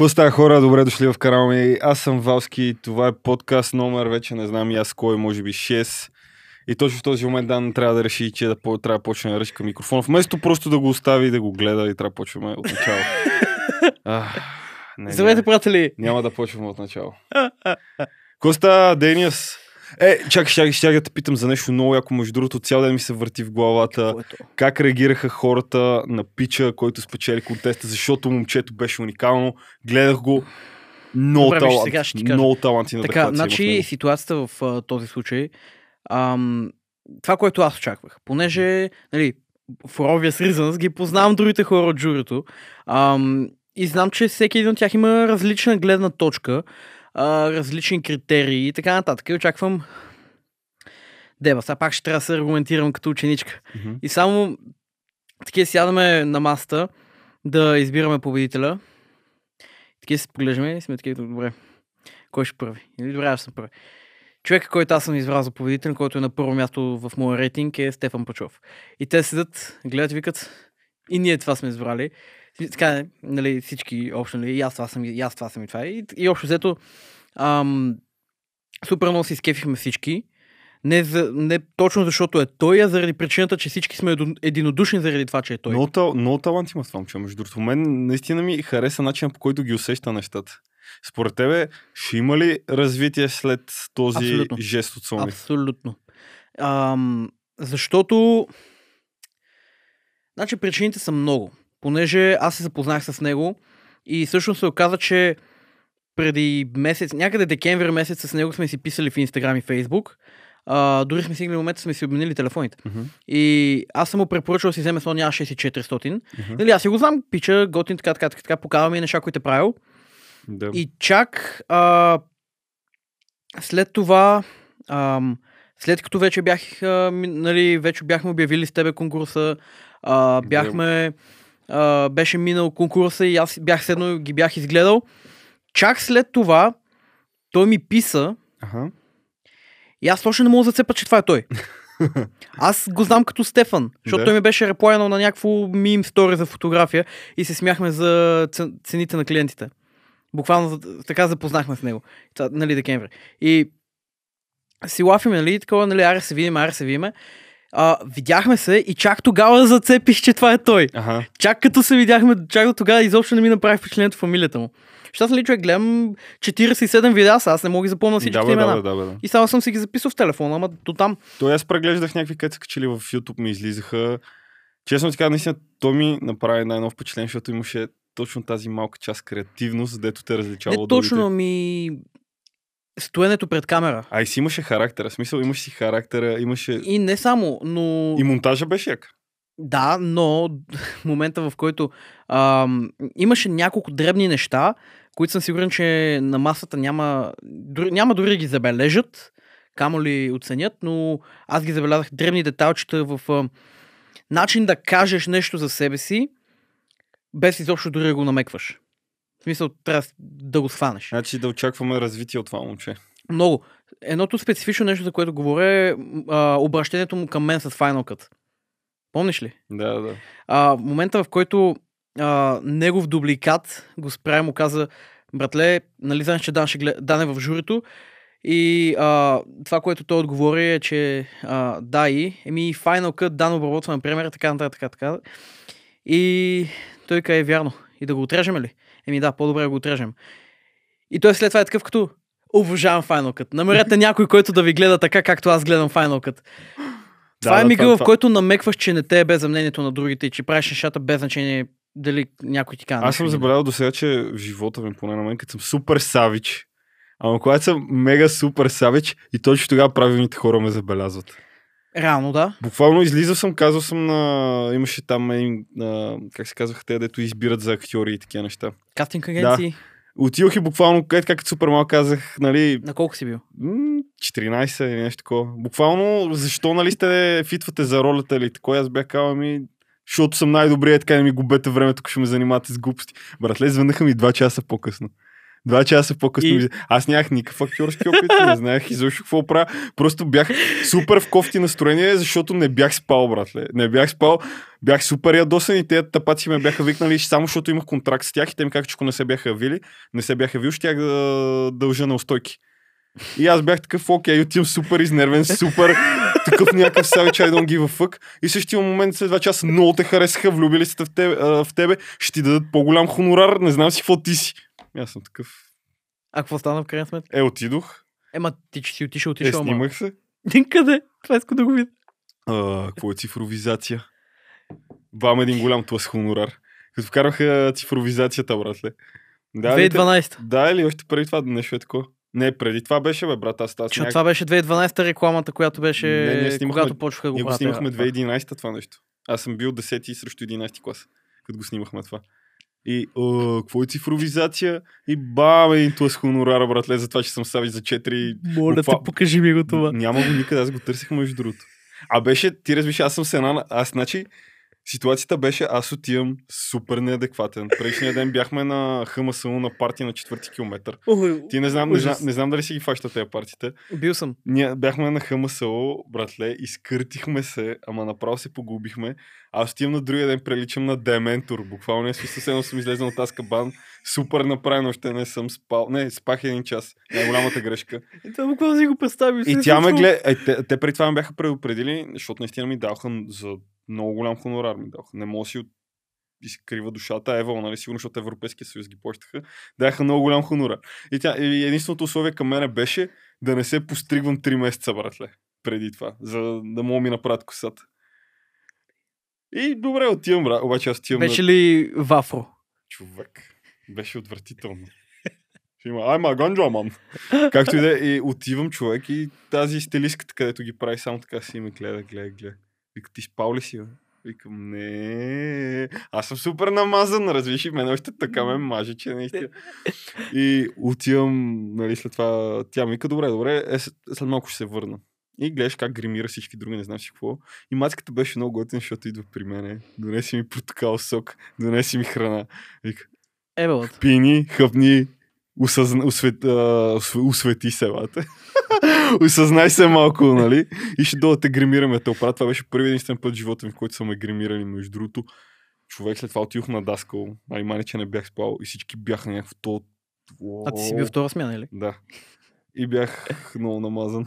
Какво става хора? Добре дошли в канала ми. Аз съм Валски. Това е подкаст номер, вече не знам и аз кой, може би 6. И точно в този момент Дан трябва да реши, че да, по- трябва да почне да ръчка микрофон. Вместо просто да го остави и да го гледа и трябва да почваме от начало. Здравейте, приятели! няма да почваме от начало. Коста, Дениас. Е, чакай, чакай, ще да те питам за нещо много яко. Между другото, цял ден ми се върти в главата. Което? Как реагираха хората на пича, който спечели контеста, защото момчето беше уникално. Гледах го. Много Добре, талант. сега ще ти кажа. Много таланти на Така, значи ситуацията в а, този случай, ам, това, което аз очаквах, понеже, нали, for obvious reasons, ги познавам другите хора от журито, ам, и знам, че всеки един от тях има различна гледна точка, а, различни критерии и така нататък. И очаквам Деба, сега пак ще трябва да се аргументирам като ученичка. Мгм. И само такива сядаме на масата да избираме победителя. Такива се поглеждаме и сме такива, добре, кой ще първи? Или добре, аз съм първи. Човека, който аз съм избрал за победител, който е на първо място в моя рейтинг е Стефан Пачов. И те седят, гледат, викат, и ние това сме избрали. Така, нали, всички общо, нали, и аз това съм, и аз това съм и това. И, и общо взето, ам, супер много се изкефихме всички. Не, за, не точно защото е той, а заради причината, че всички сме единодушни заради това, че е той. Много, много талант има това момче. Между другото, мен наистина ми хареса начинът по който ги усеща нещата. Според тебе, ще има ли развитие след този Абсолютно. жест от Сони? Абсолютно. Ам, защото... Значи причините са много. Понеже аз се запознах с него и всъщност се оказа, че преди месец, някъде декември месец с него сме си писали в Инстаграм и Фейсбук. А, дори сме стигнали момента, сме си обменили телефоните. Мгм, И аз съм му препоръчал да си вземе Sony A6400. мгм. Нали, аз си го знам, пича, готин, така, така, така, така показва ми неща, които е правил. Да. И чак а, след това, ам, след като вече бях, а, нали, вече бяхме обявили с тебе конкурса, а, бяхме, а, беше минал конкурса и аз бях седнал, ги бях изгледал. Чак след това той ми писа Аха. и аз точно не мога да зацепа, че това е той. Аз го знам като Стефан, защото Да. той ми беше реплайнал на някакво мим стори за фотография и се смяхме за цените на клиентите. Буквално така запознахме с него. Това, нали, декември. И си лафиме, нали, такова, нали, аре се видим, аре се видиме. А, видяхме се и чак тогава зацепих, че това е той. Аха. Чак като се видяхме, чак до тогава изобщо не ми направи впечатлението фамилията му. Аз, нали, човек, гледам 47 видеа, аз не мога да ги запомня всички Да, бе, имена. да, бе, да, бе, да. И само съм си ги записал в телефона, ама до там. Той аз преглеждах някакви са качели в YouTube ми излизаха. Честно така, наистина, той ми направи най-ново впечатление, защото имаше точно тази малка част креативност, дето те различава Не от точно, ми... Стоенето пред камера. А и си имаше характера. Смисъл, имаше си характера, имаше... И, И не само, но... и монтажа беше як. Да, но момента в който ам, имаше няколко дребни неща, които съм сигурен, че на масата няма, дори, няма дори да ги забележат, камо ли оценят, но аз ги забелязах дребни деталчета в ам, начин да кажеш нещо за себе си, без изобщо дори да го намекваш. В смисъл, трябва да го схванеш. Значи да очакваме развитие от това момче. Много. Едното специфично нещо, за което говоря е а, обращението му към мен с Final Cut. Помниш ли? Да, да. А, в момента, в който а, негов дубликат го спря му каза, братле, нали знаеш, че Дан, ще гледа, Дан е в журито и а, това, което той отговори е, че а, да и, еми Final Cut, Дан обработва на премера, така, така, така, така. И той каза, е вярно. И да го отрежем ли? Еми да, по-добре да го отрежем. И той след това е такъв като, обожавам Final Cut. Намерете някой, който да ви гледа така, както аз гледам Final Cut. Това Да, е да, мига, това- в това- който намекваш, че не те е без мнението на другите и че правиш нещата без значение дали някой ти казва. Аз съм забелязал до сега, че в живота ми, поне на мен, като съм супер савич, ама когато съм мега супер савич и точно тогава правилните хора ме забелязват. Реално, да. Буквално излизал съм, казал съм на... Имаше там, на... как се казваха те, дето избират за актьори и такива неща. Кастинг агенции. Отидох и буквално, където как супер малко казах, нали, На колко си бил? м, 14 или нещо такова. Буквално, защо нали сте фитвате за ролята или такова, аз бях казал ми, защото съм най-добрият, така не ми губете времето, ако ще ме занимавате с глупости. Братле, звънаха ми 2 часа по-късно. Два часа по-късно. И-. Аз нямах никакъв актьорски опит, не знаех изобщо какво правя. Просто бях супер в кофти настроение, защото не бях спал, братле. Не бях спал, бях супер ядосан и те тапаци ме бяха викнали само защото имах контракт с тях и те ми ако не се бяха явили, не се бяха явил, щях да дължа на устойки. И аз бях такъв, окей, отивам супер изнервен, супер такъв някакъв savage, I don't give a fuck. И същия момент след два часа много те харесаха, влюбили се в тебе, а, в тебе, ще ти дадат по-голям хонорар, не знам си какво ти си. Аз съм такъв. А какво стана в крайна сметка? Е, отидох, Ема ти че си отишъл, е, отишъл, ама. снимах се. Никъде. Това искам да го видя. А, какво е цифровизация? Бам един голям тлъс хонорар. Като вкараха цифровизацията, братле. Да, ли те- 2012. да, или още преди това нещо е такова? Не, преди това беше, бе, брат, аз аз Защото нямах- това беше 2012 рекламата, която беше, Не, ние снимахме- когато почнаха да го Ние го снимахме това. 2011 това нещо. Аз съм бил 10 срещу 11 клас, като го снимахме това. И, о, какво е цифровизация? И бам, един тлъс хонорара, братле, за това, че съм савич за 4. Моля те, Буква- покажи ми го това. Няма го никъде, аз го търсих между другото. А беше, ти разбираш, аз съм с една... Аз, значи, ситуацията беше, аз отивам супер неадекватен. Предишния ден бяхме на ХМСУ на партия на четвърти километър. Ой, Ти не знам, не, знам, не знам дали си ги фащат тези партиите. Бил съм. Ние бяхме на ХМСО, братле, изкъртихме се, ама направо се погубихме. Аз отивам на другия ден, приличам на дементор. Буквално е смисъл, съвсем съм излезнал от Аскабан. Супер направено, още не съм спал. Не, спах един час. Най-голямата грешка. И това буквално си го представи. И тя ме гледа. Е, те, те преди това ме бяха предупредили, защото наистина ми даваха за много голям хонорар. Ми даваха. Не мога си от изкрива душата, Ева, нали, сигурно, защото Европейския съюз ги плащаха, даха много голям хонорар. И, тя, и единственото условие към мене беше да не се постригвам 3 месеца, братле, преди това, за да мога ми направят косата. И добре, отивам, брат. Обаче аз отивам Беше на ли вафро? човек. Беше отвратително. Ще има, ай, ма, ганджа, мам. Както и да е, отивам човек и тази стилистката, където ги прави, само така си ме гледа, гледа, гледа. Вика, ти спал ли си, бе? Викам, не. Аз съм супер намазан, разбираш, и мен още така ме маже, че наистина. И отивам, нали, след това, тя ми вика, добре, добре, е, след, малко ще се върна. И гледаш как гримира всички други, не знам си какво. И мацката беше много готина, защото идва при мене. Донеси ми протокал сок, донеси ми храна. Вика, Ебелът. пини, хъпни, осъзна, освет, а, осв- освети се, бате. Осъзнай се малко, нали? И ще дойдете гримираме те оправят. Това беше първи единствен път в живота ми, в който са ме гримирали. Между другото, човек след това отидох на даскал, мани, че не бях спал и всички бяха на някакво то. А ти си бил втора смяна, или? Да. И бях много намазан.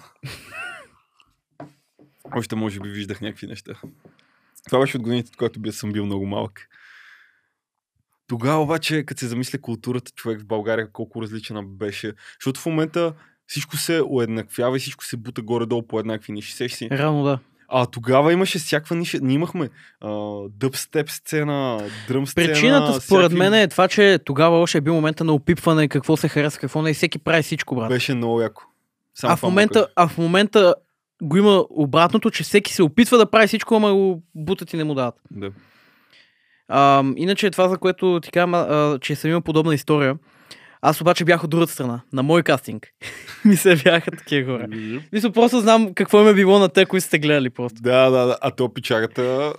Още може би виждах някакви неща. Това беше от годините, когато би съм бил много малък. Тогава обаче, като се замисля културата човек в България, колко различна беше. Защото в момента всичко се уеднаквява и всичко се бута горе-долу по еднакви ниши. Сеш си? Рано, да. А тогава имаше всякаква ниша. Ние имахме дъбстеп сцена, дръм сцена. Причината, според всякакви- мен, е това, че тогава още е бил момента на опипване, какво се харесва, какво не. И всеки прави всичко, брат. Беше много яко. Само А в, мога момента, а в момента го има обратното, че всеки се опитва да прави всичко, ама го бутат и не му дават. Да. А, иначе това, за което ти казвам, че съм имал подобна история. Аз обаче бях от другата страна, на мой кастинг. Ми се бяха такива хора. Мисля, просто знам какво им е било на те, които сте гледали просто. Да, да, да. А то пичагата,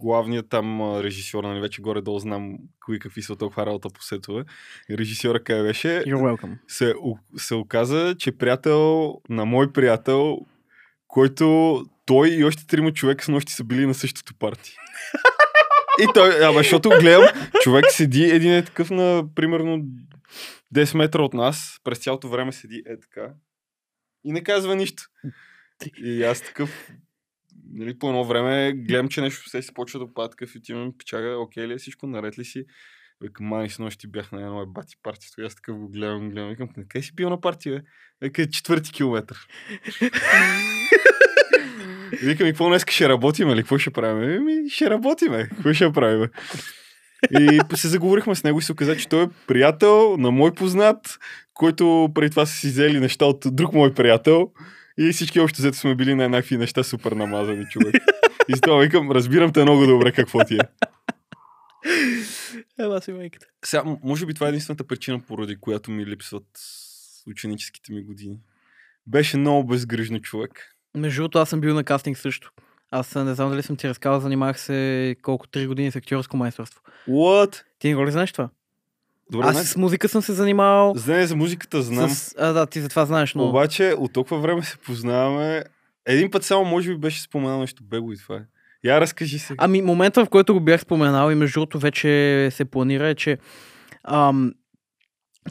главният там режисьор, нали вече горе-долу знам кои какви са толкова работа по сетове. Режисьора къде беше, You're welcome. се, се оказа, че приятел на мой приятел, който той и още трима човека с нощи са били на същото парти. И той, абе, защото гледам, човек седи един е такъв на примерно 10 метра от нас, през цялото време седи е така и не казва нищо. И аз такъв, нали, по едно време гледам, че нещо се си почва да пада такъв и отивам пичага, окей ли е всичко, наред ли си? Викам, мани с нощи бях на едно бати партито. И аз такъв го гледам, гледам. Викам, къде си бил на партия, бе? Вика, четвърти километър. Викам, и какво днес ще работим, или какво ще правим? Еми, ще работим, какво ще правим? И се заговорихме с него и се оказа, че той е приятел на мой познат, който преди това са си взели неща от друг мой приятел. И всички още взето сме били на еднакви неща, супер намазани човек. И затова викам, разбирам те много добре какво ти е. Ела си майката. Сега, може би това е единствената причина, поради която ми липсват ученическите ми години. Беше много безгрижно човек. Между другото, аз съм бил на кастинг също. Аз не знам дали съм ти разказал, занимавах се колко 3 години с актьорско майсторство. What? Ти не го ли знаеш това? Добре, Аз значи, с музика съм се занимавал. за не за музиката знам. С... А, да, ти за това знаеш, но... Обаче от толкова време се познаваме. Един път само може би беше споменал нещо бего и това е. Я разкажи се. Ами, момента, в който го бях споменал и между другото вече се планира е, че ам,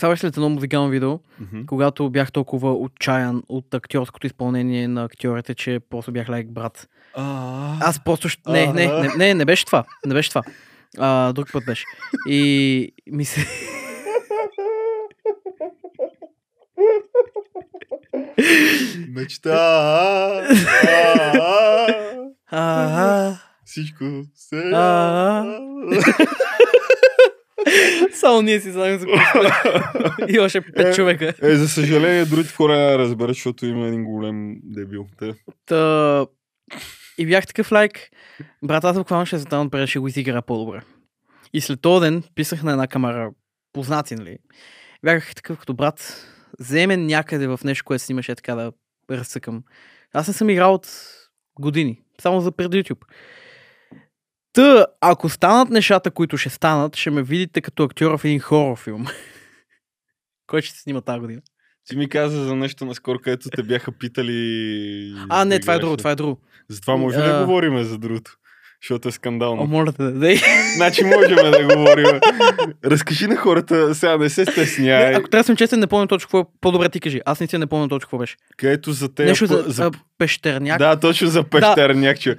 беше след едно музикално видео, Мгм. когато бях толкова отчаян от актьорското изпълнение на актьорите, че просто бях лайк брат. А, Аз просто... щ- Не, не, не, не, не беше това. Не беше това. А, друг път беше. И ми се... Мечта. Всичко се. Само ние си знаем за. И още пет човека. Е, за съжаление, другите хора не разберат, защото има един голем дебил. Те. Та... И бях такъв лайк. Брат, аз буквално ще задавам преди ще го изигра по-добре. И след този ден писах на една камера, познати, нали? Бях такъв като брат, вземе някъде в нещо, което снимаш е така да разсъкам. Аз не съм играл от години, само за пред YouTube. Та, ако станат нещата, които ще станат, ще ме видите като актьор в един хорор филм. Кой ще се снима тази година? Ти ми каза за нещо наскоро, където те бяха питали. А, не, да това е друго, това е друго. Затова може ли да говорим за другото? Защото е скандално. О, моля те, да. Значи можем да говорим. Разкажи на хората, сега не се стесняй. Не, ако трябва да съм честен, не помня точно какво е. По-добре ти кажи. Аз наистина не помня точно какво беше. Където за те. Нещо за, за пещерняк. Да, точно за пещерняк, че.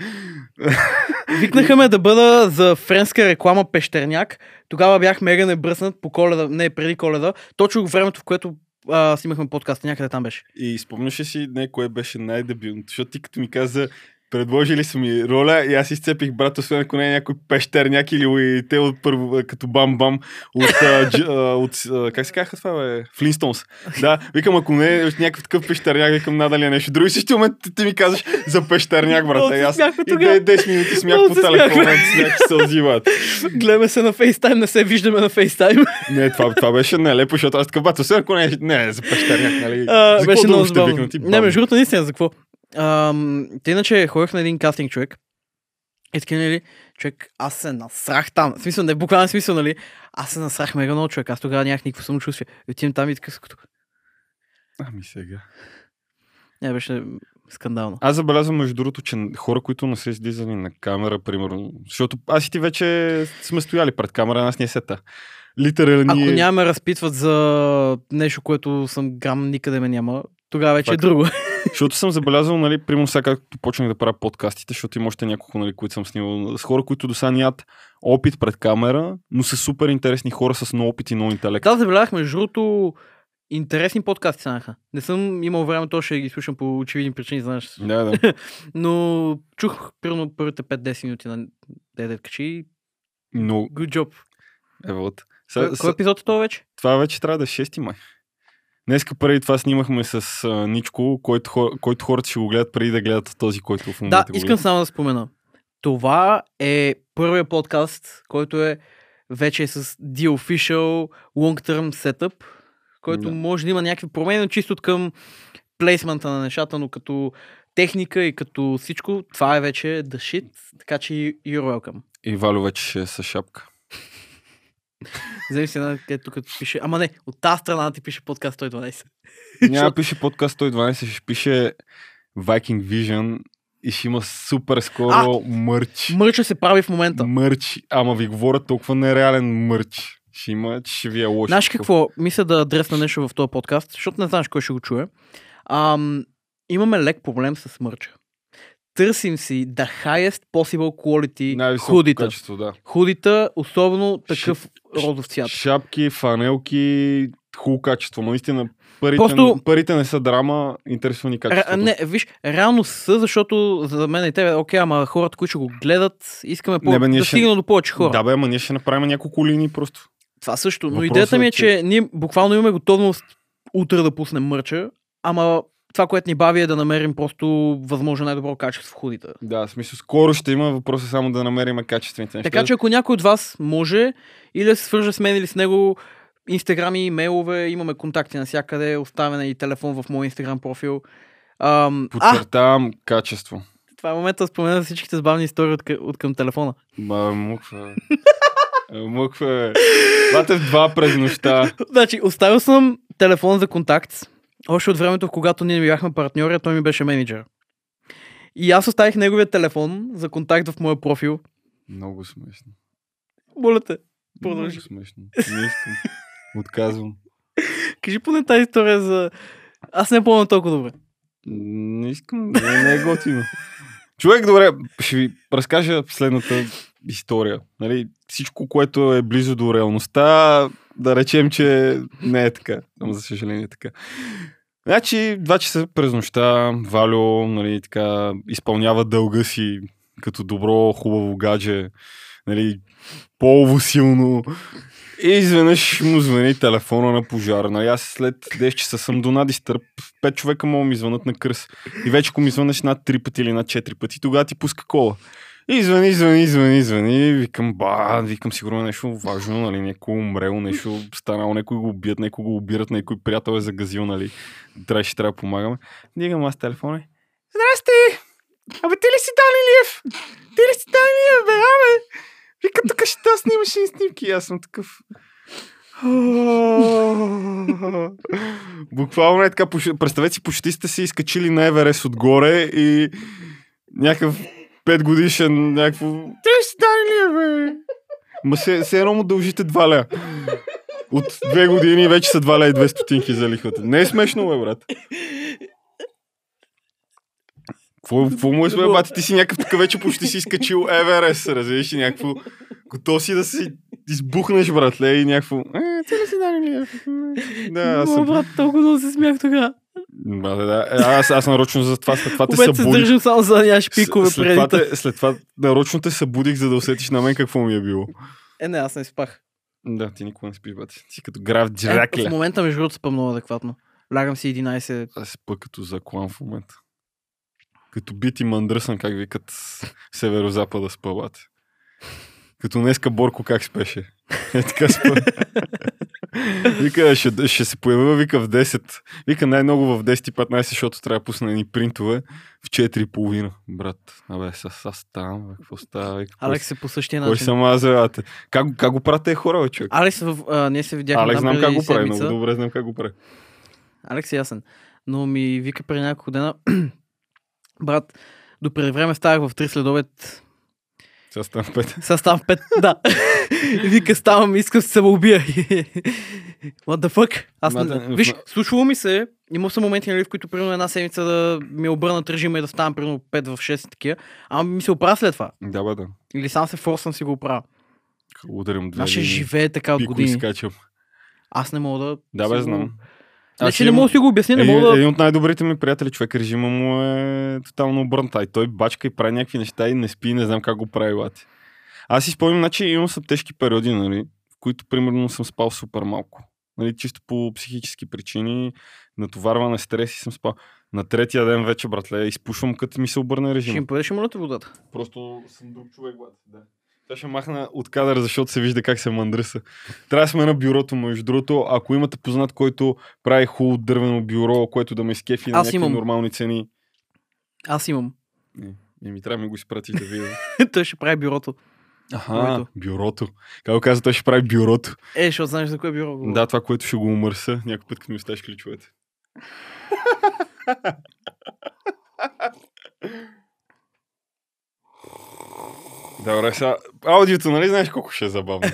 Викнаха ме да бъда за френска реклама пещерняк. Тогава бях мега небръснат по коледа, не, преди коледа. Точно времето, в което а, снимахме подкаста, някъде там беше. И спомняш ли си не, кое беше най-дебилното? Защото ти като ми каза, предложили са ми роля и аз изцепих брат, освен ако не е някой пещерняк или те от първо, а, като бам-бам от, а, дж, а, от а, как се казаха това, бе? Флинстонс. Да, викам, ако не е някакъв такъв пещерняк, викам надали е нещо. Други същи момент ти, ти ми казваш за пещерняк, брат. Много се аз и тогава. 10 минути смях Много по телефона, смях се озиват. Гледаме се на фейстайм, не се виждаме на фейстайм. Не, това, това беше нелепо, защото аз такъв бат, освен ако не, е- не е за пещерняк, нали? А, за беше какво много друго ще забавно. викнат? И Не, бам. между другото, наистина, за какво? Ам, те иначе ходих на един кастинг човек. И така, нали, човек, аз се насрах там. В смисъл, не буквален смисъл, нали? Аз се насрах мега много човек. Аз тогава нямах никакво самочувствие. И отивам там и така, като... Ами сега. Не, беше скандално. Аз забелязвам, между другото, че хора, които не са излизали на камера, примерно, защото аз и ти вече сме стояли пред камера, аз не сета. Литерално Ако ние... няма ме разпитват за нещо, което съм грам никъде ме няма, тогава вече е Факт. друго. Защото съм забелязал, нали, примерно сега както почнах да правя подкастите, защото има още няколко, нали, които съм снимал, с хора, които до сега нямат опит пред камера, но са супер интересни хора с много опит и много интелект. Да, забелязах, между другото, интересни подкасти станаха. Не съм имал време, то ще ги слушам по очевидни причини, знаеш. Да, да. Но чух примерно първите 5-10 минути на Дедет Качи. Но, Good job. е, вот. Кой, епизод е това вече? Това вече трябва да е 6 май. Днеска преди това снимахме с а, Ничко, който, хор- който хората ще го гледат преди да гледат този, който в момента Да, го искам гледат. само да спомена. Това е първият подкаст, който е вече е с The Official Long Term Setup, който Да. може да има някакви промени, но чисто към плейсмента на нещата, но като техника и като всичко, това е вече the shit, така че you're welcome. И Валю вече ще е с шапка. Вземи си една, където тук пише, ама не, от тази страна ти пише подкаст 112. Няма пише подкаст 112, ще пише Viking Vision и ще има супер скоро мърч. Мърча се прави в момента. Мърч, ама ви говоря толкова нереален мърч. Ще има, че ще ви е лошо. Знаеш какво? Мисля да адресна нещо в този подкаст, защото не знаеш кой ще го чуе. Ам, имаме лек проблем с мърча. Търсим си the highest possible quality Най-високо худита. качество, да. Худита, особено такъв Ш- родов цвят. Шапки, фанелки, хубаво качество. Но наистина парите, Просто- парите не са драма, интересува ни качеството. не, виж, реално са, защото за мен и тебе, окей, ама хората, които ще го гледат, искаме по- Не, бе, да ще- стигнат до повече хора. Да, бе, ама ние ще направим няколко линии просто. Това също. Но Въпросът идеята ми е, е, че ние буквално имаме готовност утре да пуснем мърча, ама това, което ни бави е да намерим просто възможно най-добро качество в худите. Да, в смисъл, скоро ще има въпроса само да намерим качествените неща. Така че ако някой от вас може или да се свърже с мен или с него, инстаграми, имейлове, имаме контакти навсякъде, оставен е и телефон в моя инстаграм профил. Ам, а, Подчертавам качество. това е момента да спомена всичките забавни истории от, къ- от към телефона. Ба, муква. Мъква, Това те в два през нощта. Значи, оставил съм телефон за контакт. Още от времето, когато ние бяхме партньори, той ми беше менеджер. И аз оставих неговия телефон за контакт в моя профил. Много смешно. Моля те, Много продължи. смешно. Не искам. Отказвам. Кажи поне тази история за... Аз не помня толкова добре. Не искам, не, не е готино. Човек, добре, ще ви разкажа следната история. Нали, всичко, което е близо до реалността, да речем, че не е така. Ама за съжаление е така. Значи, два часа през нощта, Валю, нали, така, изпълнява дълга си като добро, хубаво гадже, нали, полово силно. И изведнъж му звъни телефона на пожар. Нали, аз след 10 часа съм до надистърп. Пет човека могат ми звънат на кръс. И вече ако ми звънеш над 3 пъти или над 4 пъти, тогава ти пуска кола. И звъни, звъни, звъни, звъни. Викам, ба, викам сигурно нещо важно, нали, някой умрел, нещо станало, някой го убият, някой го убират, някой приятел е загазил, нали. Трябва, ще трябва да помагаме. Дигам аз телефона. Здрасти! Абе, ти ли си Дани Лиев? Ти ли си Дани Лиев, бе, абе? Вика, тук ще да снимаш и снимки. Аз съм такъв. Буквално е така, представете си, почти сте се изкачили на Еверест отгоре и някакъв 5 годишен, някакво... Ти ли си Дани Лиев, бе? Ма се, се едно му дължите 2 ля. От две години вече са 2 ля и 2 стотинки за лихвата. Не е смешно, бе, брат. Какво, му е сме, бати? Ти си някакъв такъв вече почти си изкачил Еверест, разбираш и някакво... Готов си да си избухнеш, братле, и някакво... Е, ти ли си Дани Лиев? Да, аз съм... брат, толкова много се смях тогава. Да, да. Е, Аз, аз нарочно за това, след това те се събудих. държам само за нямаш пикове след, това преди. те, след това нарочно те събудих, за да усетиш на мен какво ми е било. Е, не, аз не спах. Да, ти никога не спиш, бати. Ти като граф Е, в момента, между другото, спам много адекватно. Лягам си 11. Аз спа като заклан в момента. Като бит и мъндръсън, как викат северо-запада спа, бати. Като днеска Борко как спеше. Е така спа. Вика, ще, ще се появя, вика в 10. Вика най-много в 10.15, защото трябва да пусна ни принтове в 4.30. Брат, абе, с аз ставам, бе, какво става? Вика, кой Алекс е по същия Кой начин. съм аз, бе? Как, как го правят тези хора, бе, човек? Алекс, в, а, ние се видяхме Алекс, знам как го прави, много добре знам как го прави. Алекс е ясен. Но ми вика преди няколко дена, брат, до преди време ставах в 3 следобед. Сега ставам пет. Сега ставам 5, да. вика, ставам, искам да се самоубия. What the fuck? Аз Мата, не... Виж, случвало ми се, имал съм моменти, нали, в които примерно една седмица да ми обърнат режима и да ставам примерно 5 в 6 и такива. Ама ми се оправя след това. Да, бе, да. Или сам се форсвам си го оправя. Ударям две Наше линии. живее така от години. изкачам. Аз не мога да... Да, бе, го- знам. Не, Аз че не мога да си го обясня, не мога да... един от най-добрите ми приятели, човек, режима му е тотално обърнат. И той бачка и прави някакви неща и не спи, не знам как го прави, лати. Аз си спомням, значи имам съм тежки периоди, нали, в които примерно съм спал супер малко. Нали, чисто по психически причини, натоварване, стрес и съм спал. На третия ден вече, братле, изпушвам като ми се обърне Ще режим. им подеш водата. Просто съм друг човек, брат. Да. Сега ще махна от кадър, защото се вижда как се мъндръса. Трябва да сме на бюрото, между другото. Ако имате познат, който прави хубаво дървено бюро, което да ме изкефи на някакви имам. нормални цени, Аз имам. не, не ми трябва да ми го изпратиш да видя. Той ще прави бюрото. Аха, Което? бюрото. Как го каза, той ще прави бюрото. Е, защото знаеш за кое бюро го... Да, това, което ще го умърса, някой път, като ми оставиш ключовете. Добре, сега, аудиото, нали знаеш колко ще е забавно?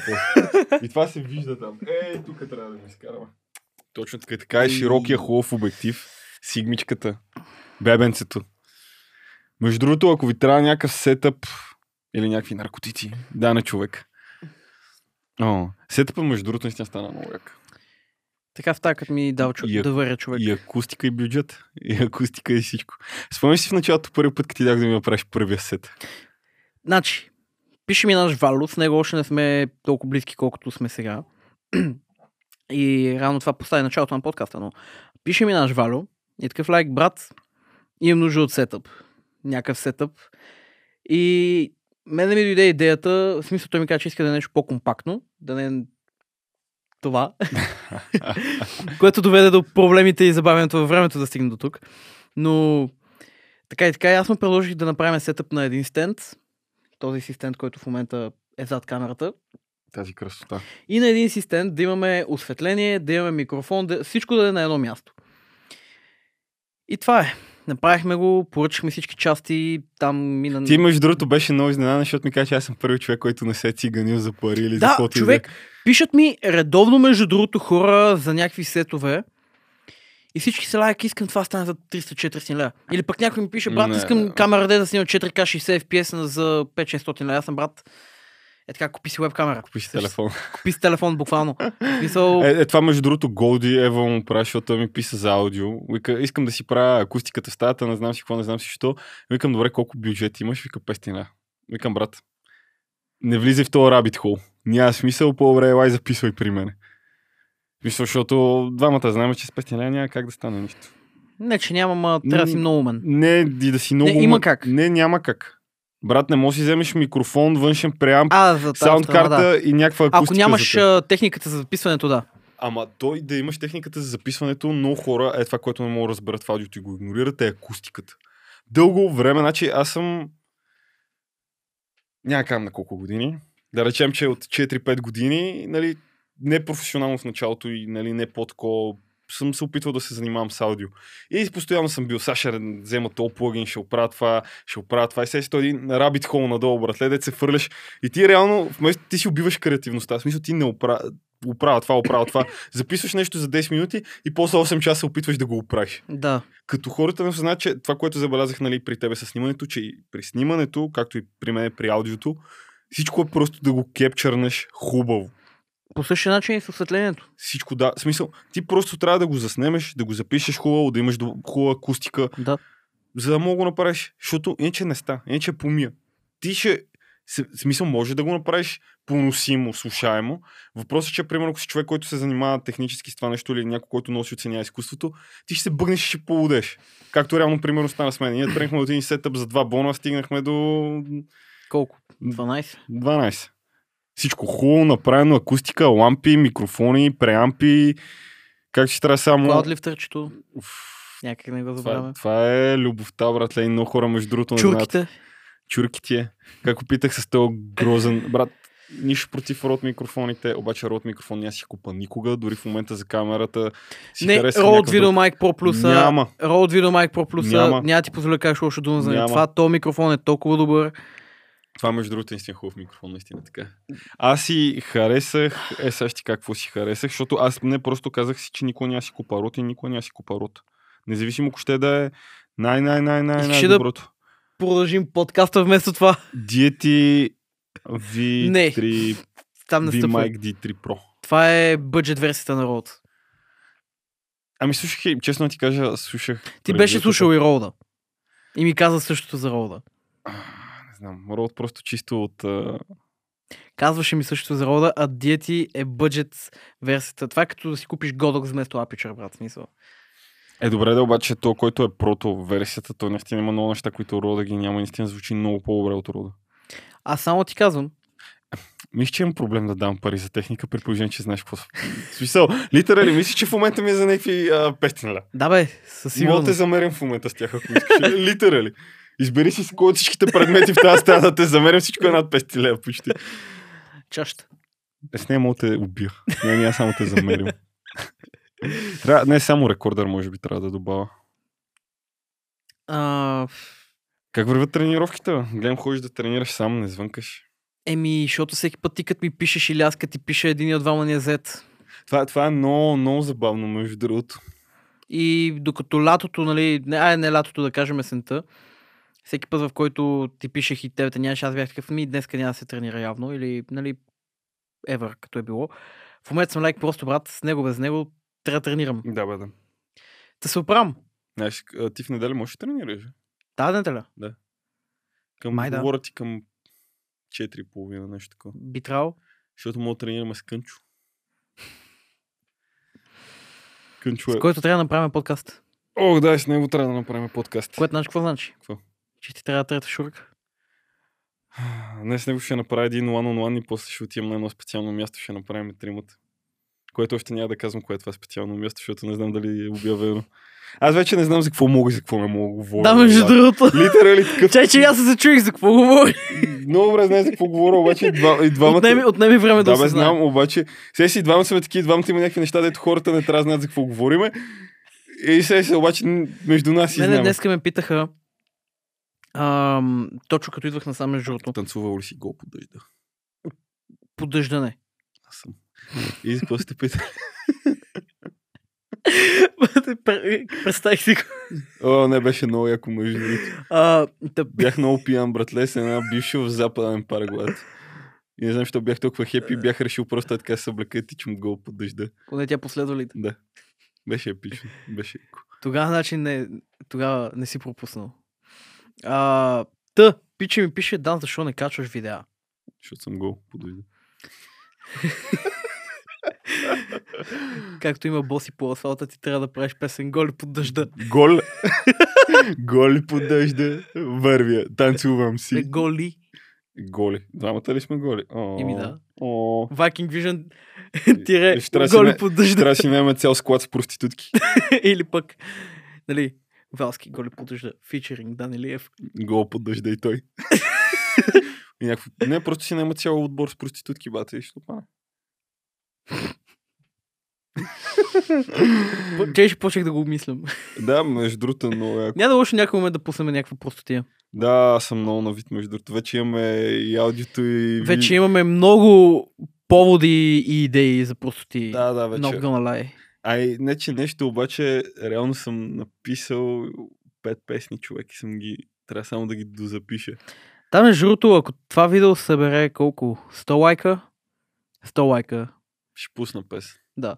И това се вижда там. Ей, тук трябва да ми изкараме. Точно така, така е широкия хубав обектив, сигмичката, бебенцето. Между другото, ако ви трябва някакъв сетъп или някакви наркотици, да, на човек. О, сетъпа, между другото, наистина стана много як. Така в тази, като ми дал чу... И ако- да варя човек. И акустика, и бюджет. И акустика, и всичко. Спомняш си в началото първи път, като ти дах да ми направиш първия сет. Значи, пише ми наш Вало, с него още не сме толкова близки, колкото сме сега. И рано това постави началото на подкаста, но пише ми наш Вало и такъв лайк, брат, имам нужда от сетъп. Някакъв сетъп. И мене ми дойде идеята, в смисъл той ми каза, че иска да е нещо по-компактно, да не е това, което доведе до проблемите и забавянето във времето да стигне до тук. Но така и така, аз му предложих да направим сетъп на един стенд. Този си стенд, който в момента е зад камерата. тази красота. И на един асистент да имаме осветление, да имаме микрофон, да, всичко да е на едно място. И това е. Направихме го, поръчахме всички части, там мина... Ти, между другото, беше много изненадан, защото ми каза, че аз съм първи човек, който не се е циганил за пари или за Да, каквото и човек, да е. пишат ми редовно, между другото, хора за някакви сетове. И всички са лайк, искам това стане за 300-400 лева. Или пък някой ми пише, брат, искам не. камера да снима 4K 60 FPS за 5-600 лева. Аз съм брат. Е така, купи си веб камера. Купи си телефон. Купи си телефон, буквално. Смисъл, Е, е, това между другото Голди Ева му прави, защото ми писа за аудио. Вика, искам да си правя акустиката в стаята, не знам си какво, не знам си що. Викам, добре, колко бюджет имаш? Вика, 500 лева. Викам, брат, не влизай в този рабит хол. Няма смисъл, по-добре елай записвай при мене. Мисля, защото двамата знаем, че с 500 лева няма как да стане нищо. не, че нямам, а трябва да си много умен. Не, и да си много... има умен. как. Не, няма как. Брат, не можеш да си вземеш микрофон, външен преамп, А, за тази саунд страна, карта да. и някаква акустика. Ако нямаш за техниката за записването, да. Ама той да имаш техниката за записването, много хора, е това, което не мога да разберат в аудиото и го игнорират, е акустиката. Дълго време, значи аз съм... Няма кам на колко години. Да речем, че от 4-5 години, нали, не професионално в началото и нали, не по-тако съм се опитвал да се занимавам с аудио. И постоянно съм бил, сега ще взема този плагин, ще оправя това, ще оправя това. И сега си той един рабит хол надолу, братле, дет се фърляш. И ти реално, вместо ти си убиваш креативността. В смисъл ти не оправя, оправя това, оправя това. Записваш нещо за 10 минути и после 8 часа опитваш да го оправиш. Да. Като хората не осъзнат, че това, което забелязах нали, при тебе с снимането, че и при снимането, както и при мен при аудиото, всичко е просто да го кепчърнеш хубаво. По същия начин и с осветлението. Всичко да. В смисъл, ти просто трябва да го заснемеш, да го запишеш хубаво, да имаш хубава акустика, Да. за да мога го направиш. Защото иначе не ста, иначе помия. Ти ще, смисъл, може да го направиш поносимо, слушаемо. Въпросът е, че, примерно, ако си човек, който се занимава технически с това нещо или някой, който носи оценява изкуството, ти ще се бъгнеш и ще полудеш. Както реално, примерно, стана с мен. Ние тръгнахме от един сетъп за два бона, стигнахме до Колко? 12? 12. Всичко хубаво, направено, акустика, лампи, микрофони, преампи. Как ще трябва само... Клаудлифтърчето. Някак не го Това, забравяме. това е любовта, братле. И много хора, между другото, не знаят. Чурките. чурките. Как опитах с този грозен. Брат, нищо против род микрофоните, обаче род микрофон няма си купа никога, дори в момента за камерата си Не, Rode. VideoMic Pro Plus. Няма. Rode VideoMic Pro Plus. Няма. Няма. ти позволя да кажеш лошо дума за. Няма. Това, то микрофон е толкова добър. Това между другото е наистина хубав микрофон, наистина така. Аз си харесах, е сега ще какво си харесах, защото аз не просто казах си, че никой няма си купа рот и никой няма си купа рот. Независимо ще да е най-най-най-най Искаш ли да- най-доброто. Продължим подкаста вместо това. Диети V3, Там не стъпва. VMic D3 Pro. Това е бъджет версията на Rode. Ами слушах честно да ти кажа, слушах... Ти беше слушал и Рода. И ми каза същото за Рода. Знам, Род просто чисто от... а, Казваше ми същото за Рода, а Диети е бъджет версията. Това е като да си купиш Godox вместо Aperture, брат, смисъл. Е, добре да, обаче то, който е прото версията, той наистина има много неща, които Рода ги няма. Наистина звучи много по-добре от Рода. Аз само ти казвам, Мисля, че имам проблем да дам пари за техника, при положение, че знаеш какво смисъл, литерали, мисля, че в момента ми е за някакви а, 500 лева. да бе, със Мога да те сигурност. замерям в момента с тях, ако искаш. литерали. Избери си кой от всичките предмети в тази стая да те замерям, всичко е над 500 лева почти. Чашата. Е, с нея мога те убия. Не, не, аз само те замерям. Трябва, не, само рекордър може би трябва да добавя. А, Как върват тренировките? Гледам, ходиш да тренираш сам, не звънкаш. еми, защото всеки път ти като ми пишеш или аз като ти пише един от двама ни е зет. Това, това е много, много забавно, между другото. И докато лятото, нали, не, ай, не лятото, да кажем есента, всеки път, в който ти пишех и тебе, нямаш, аз бях такъв, ми днеска няма да се тренира явно, или, нали, ever, като е било. В момента съм лайк, просто брат, с него, без него, трябва да тренирам. Да, бе, да. Да се оправям. Знаеш, ти в неделя можеш да тренираш. Тази неделя. Към, Май да. говоря ти към 4,5, нещо такова. Би трябвало. Защото мога да тренираме с Кънчо. Кънчо е... С който трябва да направим подкаст. Ох, да, с него трябва да направим подкаст. Което знаеш какво значи? Какво? Че ти трябва трета шурка. Не, с него ще направя един one on one и после ще отидем на едно специално място, ще направим тримата. Което още няма да казвам кое е това специално място, защото не знам дали е обявено. Аз вече не знам за какво мога и за какво не мога да говоря. Да, между другото. Литерали такъв. Чай, че аз се чуих за какво говори. Много добре знаеш за какво говоря, обаче и, два, и двамата... Отнеми, отнеми време да, да, бе, осъзнаем. знам, обаче сега си двамата сме такива, двамата има някакви неща, дето хората не трябва да знаят за какво говориме. И сега се обаче между нас и Мене днеска ме питаха, ам, точно като идвах насам между другото, Танцувал ли си гол по дъжда? по дъждане. Аз съм. И какво сте питали? Представих си го. О, не беше много яко между другото. А, да, Бях много пиян, братле, с една бивша в западен Парагват. И не знам, защо бях толкова хепи, бях решил просто така се облека и тичам гол по дъжда. поне тя последва ли? Да. Беше епично. Беше. Тогава, значи, не, тогава не си пропуснал. А, та, пиче ми пише, Дан, защо не качваш видеа? Защото съм гол по дъжда. Както има боси по асфалта, ти трябва да правиш песен голи под дъжда. Гол. Голи по дъжда. Вървя. Танцувам Не, си. голи. Голи. Двамата ли сме голи? О, Еми да. О. Viking Vision тире голи не- под дъжда. трябва да си нямаме цял склад с проститутки. Или пък, нали, Валски голи под дъжда. Фичеринг Дан Илиев. Гол по дъжда и той. и някакво... Не, просто си няма цял отбор с проститутки, бате, и пане. Че ще почнах да го обмислям. Да, между другото много яко. Няма да лошо някой момент да пуснем някаква простотия. Да, аз съм много на вид, между другото. Вече имаме и аудиото и... Вече имаме много поводи и идеи за простотии. Да, да, вече. Not gonna lie. Ай, не че нещо, обаче реално съм написал пет песни, човек, и съм ги... Трябва само да ги дозапиша. Там между другото, ако това видео събере колко? 100 лайка? 100 лайка. Ще пусна песен. Да.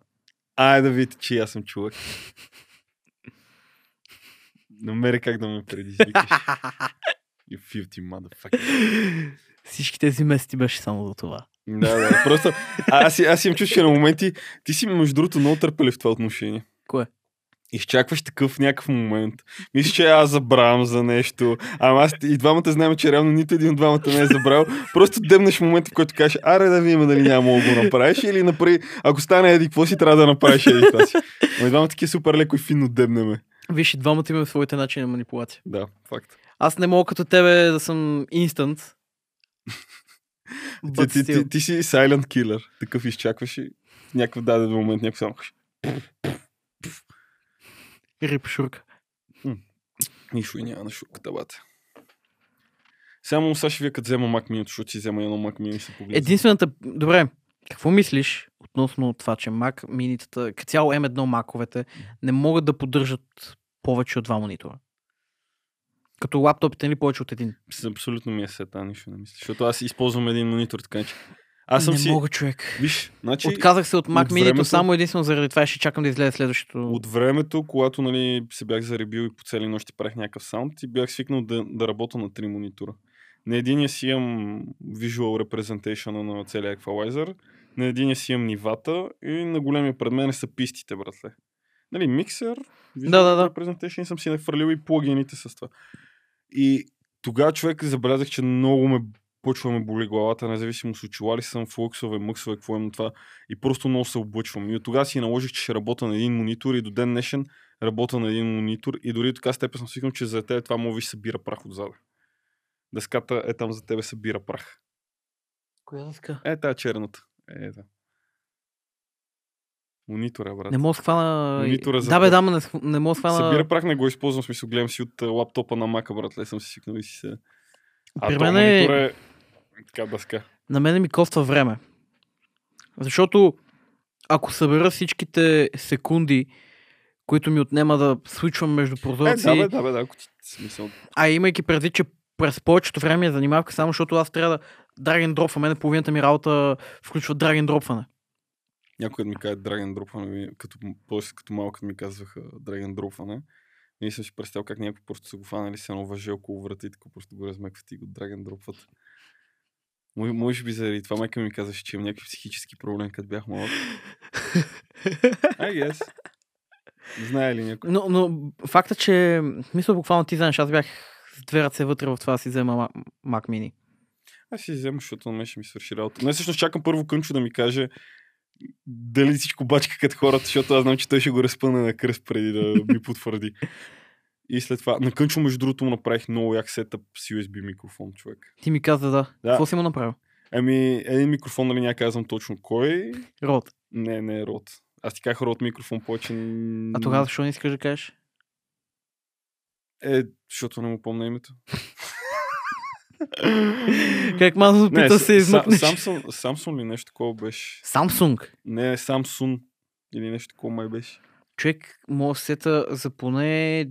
Ай да видите, че аз съм човек. Намери как да ме предизвикаш. You filthy motherfucker. Всички тези месеци беше само за това. Да, да. Просто аз, аз имам чувство, че на моменти ти си между другото много търпелив в това отношение. Кое? Изчакваш такъв някакъв момент. Мислиш, че аз забравям за нещо. Ама аз и двамата знаем, че реално нито един от двамата не е забрал. Просто дебнеш момента, в който кажеш, аре да видим дали няма да го направиш или направи, ако стане еди, какво си трябва да направиш еди това си. Но и двамата такива супер леко и финно дебнеме. Виж, и двамата имаме своите начини на манипулация. Да, факт. Аз не мога като тебе да съм инстант. Ти, ти, ти, ти, си silent killer. Такъв изчакваш и в някакъв даден момент някакъв само Рип шурка. Нищо и няма на шурката, бате. Само Саши вие като взема Mac Mini, защото си взема едно Mac Mini и се погледа. Единствената... Добре, какво мислиш относно това, че Mac минитата, като цяло M1 маковете, не могат да поддържат повече от два монитора? Като лаптопите, нали повече от един? Абсолютно ми е сета, нищо не мисля. Защото аз използвам един монитор, така че. Аз съм не си. мога, човек. Виж, значи, Отказах се от Mac от Mini времето- само единствено заради това ще чакам да излезе следващото. от времето, когато нали, се бях заребил и по цели нощи правих някакъв саунд, и бях свикнал да, да работя на три монитора. На единия си имам visual representation на целия еквалайзър, на единия си имам нивата и на големия пред мен са пистите, братле. Нали, миксер, visual Да, да, да. representation съм си нахвърлил и плагините с това. И тогава човек забелязах, че много ме почва ме боли главата, независимо с очила ли съм, флуксове, мъксове, какво имам това. И просто много се облъчвам. И от тогава си наложих, че ще работя на един монитор и до ден днешен работя на един монитор. И дори до така степен съм свикнал, че за теб това му виж събира прах отзаде. Дъската е там за тебе събира прах. Коя дъска? Е, тая черната. Е, да. Монитора, брат. Не мога да схвана... Монитора за Да, бе, да, ма не, не мога да схвана... Събира прах, не го използвам, смисъл гледам си от лаптопа на мака, братле, съм си свикнал и си се... А При мен е- е... Така дъска. на мене ми коства време. Защото ако събера всичките секунди, които ми отнема да свичвам между Е, прозорци, да, бе, да, бе, да, ако ти смисъл. а имайки предвид, че през повечето време е занимавка само защото аз трябва да драген дропва. Мене половината ми работа включва драген дропване. Някой да ми каже Dragon Dropване, като, после като малко ми казваха Dragon Dropване. И съм си представил как някой просто са го фанали с едно въже около врата и така просто го размекват и го Dragon Dropват. Мо- Може би заради това майка ми казваше, че имам някакви психически проблеми, като бях малък. I guess. Знае ли някой? но, но факта, че мисля буквално ти знаеш, аз бях с две ръце вътре в това да си взема Mac Mini. Аз си взема, защото на мен ще ми свърши работа. Не, всъщност чакам първо Кънчо да ми каже дали всичко бачка като хората, защото аз знам, че той ще го разпъне на кръст преди да ми потвърди. И след това, на Кънчо, между другото, му направих много як сетъп с USB микрофон, човек. Ти ми каза да. Да. Какво си му направил? Ами, един микрофон, нали няма казвам точно кой. Род. Не, не е род. Аз ти казах род микрофон повече. А тогава защо не искаш да кажеш? Е, защото не му помня името. Как мазно Не, пита се измъкнеш? Samsung, Samsung ли нещо такова беше? Samsung. Не, Samsung. Или нещо такова май беше. Човек може да се сета за поне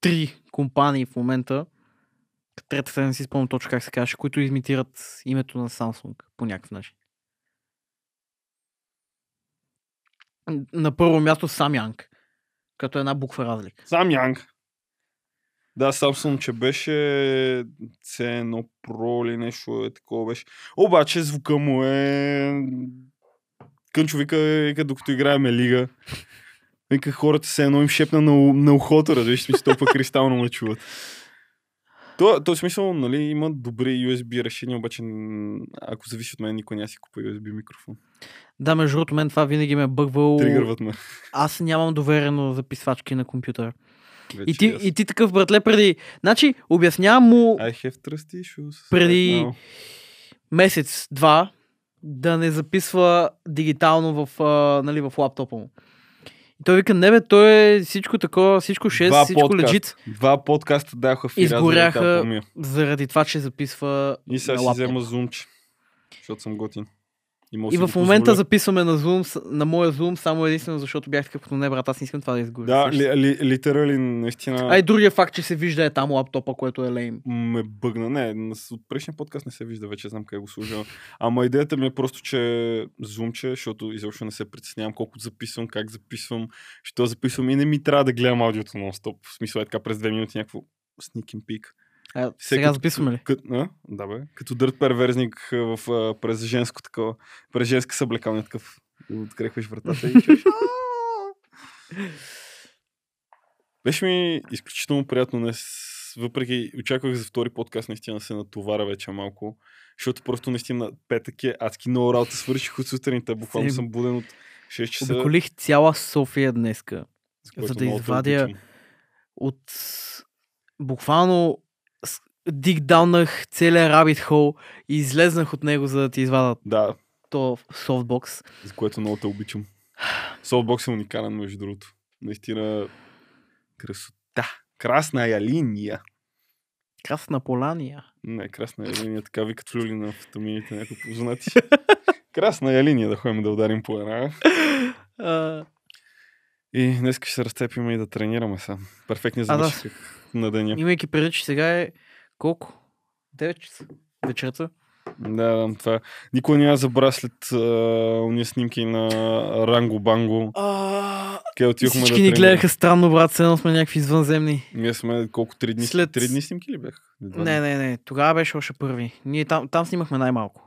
три компании в момента. Третата не си спомням точно как се казваше, които имитират името на Samsung по някакъв начин. На първо място Samyang, като една буква разлика. Samyang. Да, Samsung, че беше C1 Pro или нещо е такова беше. Обаче звука му е... Кънчо вика, вика докато играеме лига. Вика хората се едно им шепна на, на ухото, разбираш, смисъл, толкова кристално ме чуват. То, то смисъл, нали, има добри USB решения, обаче ако зависи от мен, никой няма си купа USB микрофон. Да, между другото, мен това винаги ме е бъгвало. Тригърват ме. Аз нямам доверено записвачки на компютъра. Вече И ти, и ти такъв, братле, преди... Значи, обяснявам му I have trust issues. Преди- now. месец-два да не записва дигитално в, а, нали, в лаптопа му. И той вика, не бе, той е всичко такова, всичко 6, Два всичко подкаста. лежит, Два подкаста даха в Изгоряха заради заради това, че записва И сега си взема зумче, защото съм готин. И, в момента позволя. записваме на Zoom, на моя Zoom, само единствено, защото бях такъв, като не, брат, аз не искам това да изгоря. Да, ли, ли, литерали, наистина А и другия факт, че се вижда е там лаптопа, което е лейм. ме бъгна. Не, от предишния подкаст не се вижда, вече знам къде го служа. Ама идеята ми е просто, че зумче, защото изобщо не се притеснявам колко записвам, как записвам, що записвам и не ми трябва да гледам аудиото нон-стоп. В смисъл е така през две минути някакво sneak and peek. А, сега като- записваме ли? Кът, а? Да бе. Като дърт перверзник в, а, през женско такова, през женска съблекалня такъв. Открехваш вратата и чуеш. Беше ми изключително приятно днес. Въпреки, очаквах за втори подкаст наистина се натоваря вече малко. Защото просто наистина петък е адски много работа свърших от сутринта. Буквално съм буден от 6 часа. Обиколих цяла София днеска. за да извадя от буквално дигдаунах целият rabbit hole и излезнах от него, за да ти извадат Да, то софтбокс. за което много те обичам. Софтбокс е уникален, между другото. Наистина красота. Красна я линия. Красна Полания. Не, красна я линия, така викат люли на амфетамините, някои познати. красна я линия да ходим да ударим по една. И днес ще се разцепим и да тренираме са. Перфектни А, да. завърших на деня. имайки преди, че сега е колко? 9 часа вечерта. Да, това. Никой няма забравя след уния снимки на Ранго Банго. А, Къде всички да ни гледаха странно, брат, все сме някакви извънземни. Ние сме колко три дни? След- Три дни снимки ли бях? Едва Не, не, не. Тогава беше още първи. Ние там, там снимахме най-малко.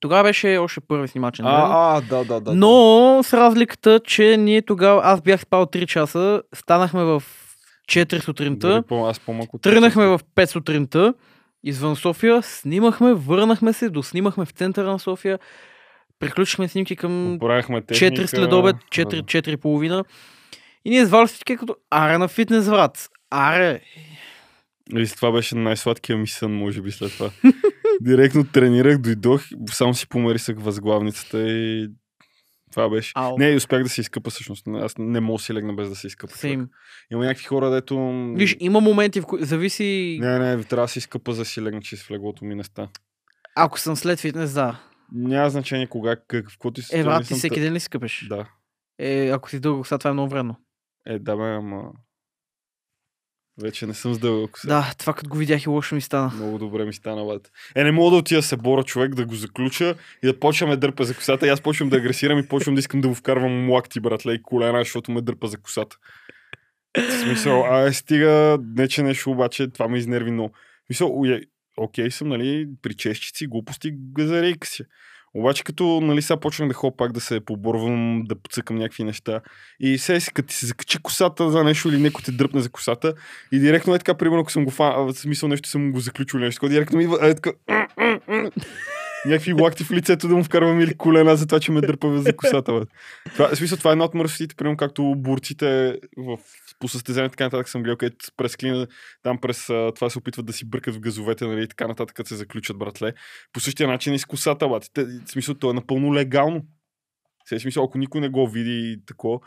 Тогава беше още първи снимачен. А, а, да, да, да. Но с разликата, че ние тогава, аз бях спал 3 часа, станахме в 4 сутринта, по, аз по-малко. тръгнахме в 5 сутринта, извън София, снимахме, върнахме се, доснимахме в центъра на София, приключихме снимки към Поправихме техника. 4 след обед, 4, 4 половина. И ние звали всички като аре на фитнес, брат. Аре. И това беше най-сладкия ми сън, може би след това. Директно тренирах, дойдох, само си померисах възглавницата и това беше. Ау. Не, и успях да се изкъпа всъщност. Аз не мога да си легна без да се изкъпа. Same. Има някакви хора, дето... Виж, има моменти, в които зависи, Не, не, трябва да си изкъпа, за да си легна, че в леглото ми места. ако съм след фитнес, да. Няма значение кога, как, в каквото и Е, брат, ти всеки ден ли си къпеш? Да. Е, ако си дълга коса, това е много вредно. Е, да, бе, ама... Вече не съм с дълга коса. Да, това като го видях и лошо ми стана. Много добре ми стана, бат. Е, не мога да отида да се боря човек, да го заключа и да почваме дърпа за косата. И аз почвам да агресирам и почвам да искам да го вкарвам лакти, братле, и колена, защото ме дърпа за косата. В смисъл, а е, стига, не че нещо, обаче това ме изнерви много. Уе, окей съм, нали, при чещици, глупости, газарейка си. Обаче като, нали, сега почвам да ходя пак да се поборвам, да подсъкам някакви неща. И сега си, като ти се закачи косата за нещо или някой те дръпне за косата, и директно е така, примерно, ако съм го фа, в смисъл нещо съм го заключил нещо, директно ми идва, е така, някакви лакти в лицето да му вкарвам или колена за това, че ме дърпа за косата. Бе. Това, в смисъл, това е една от мърсотите, примерно както бурците в, по състезание, така нататък съм гледал, където през клина, там през това се опитват да си бъркат в газовете, нали, и така нататък, се заключат, братле. По същия начин и с косата, бат. В смисъл, то е напълно легално. Сега, смисъл, ако никой не го види и тако,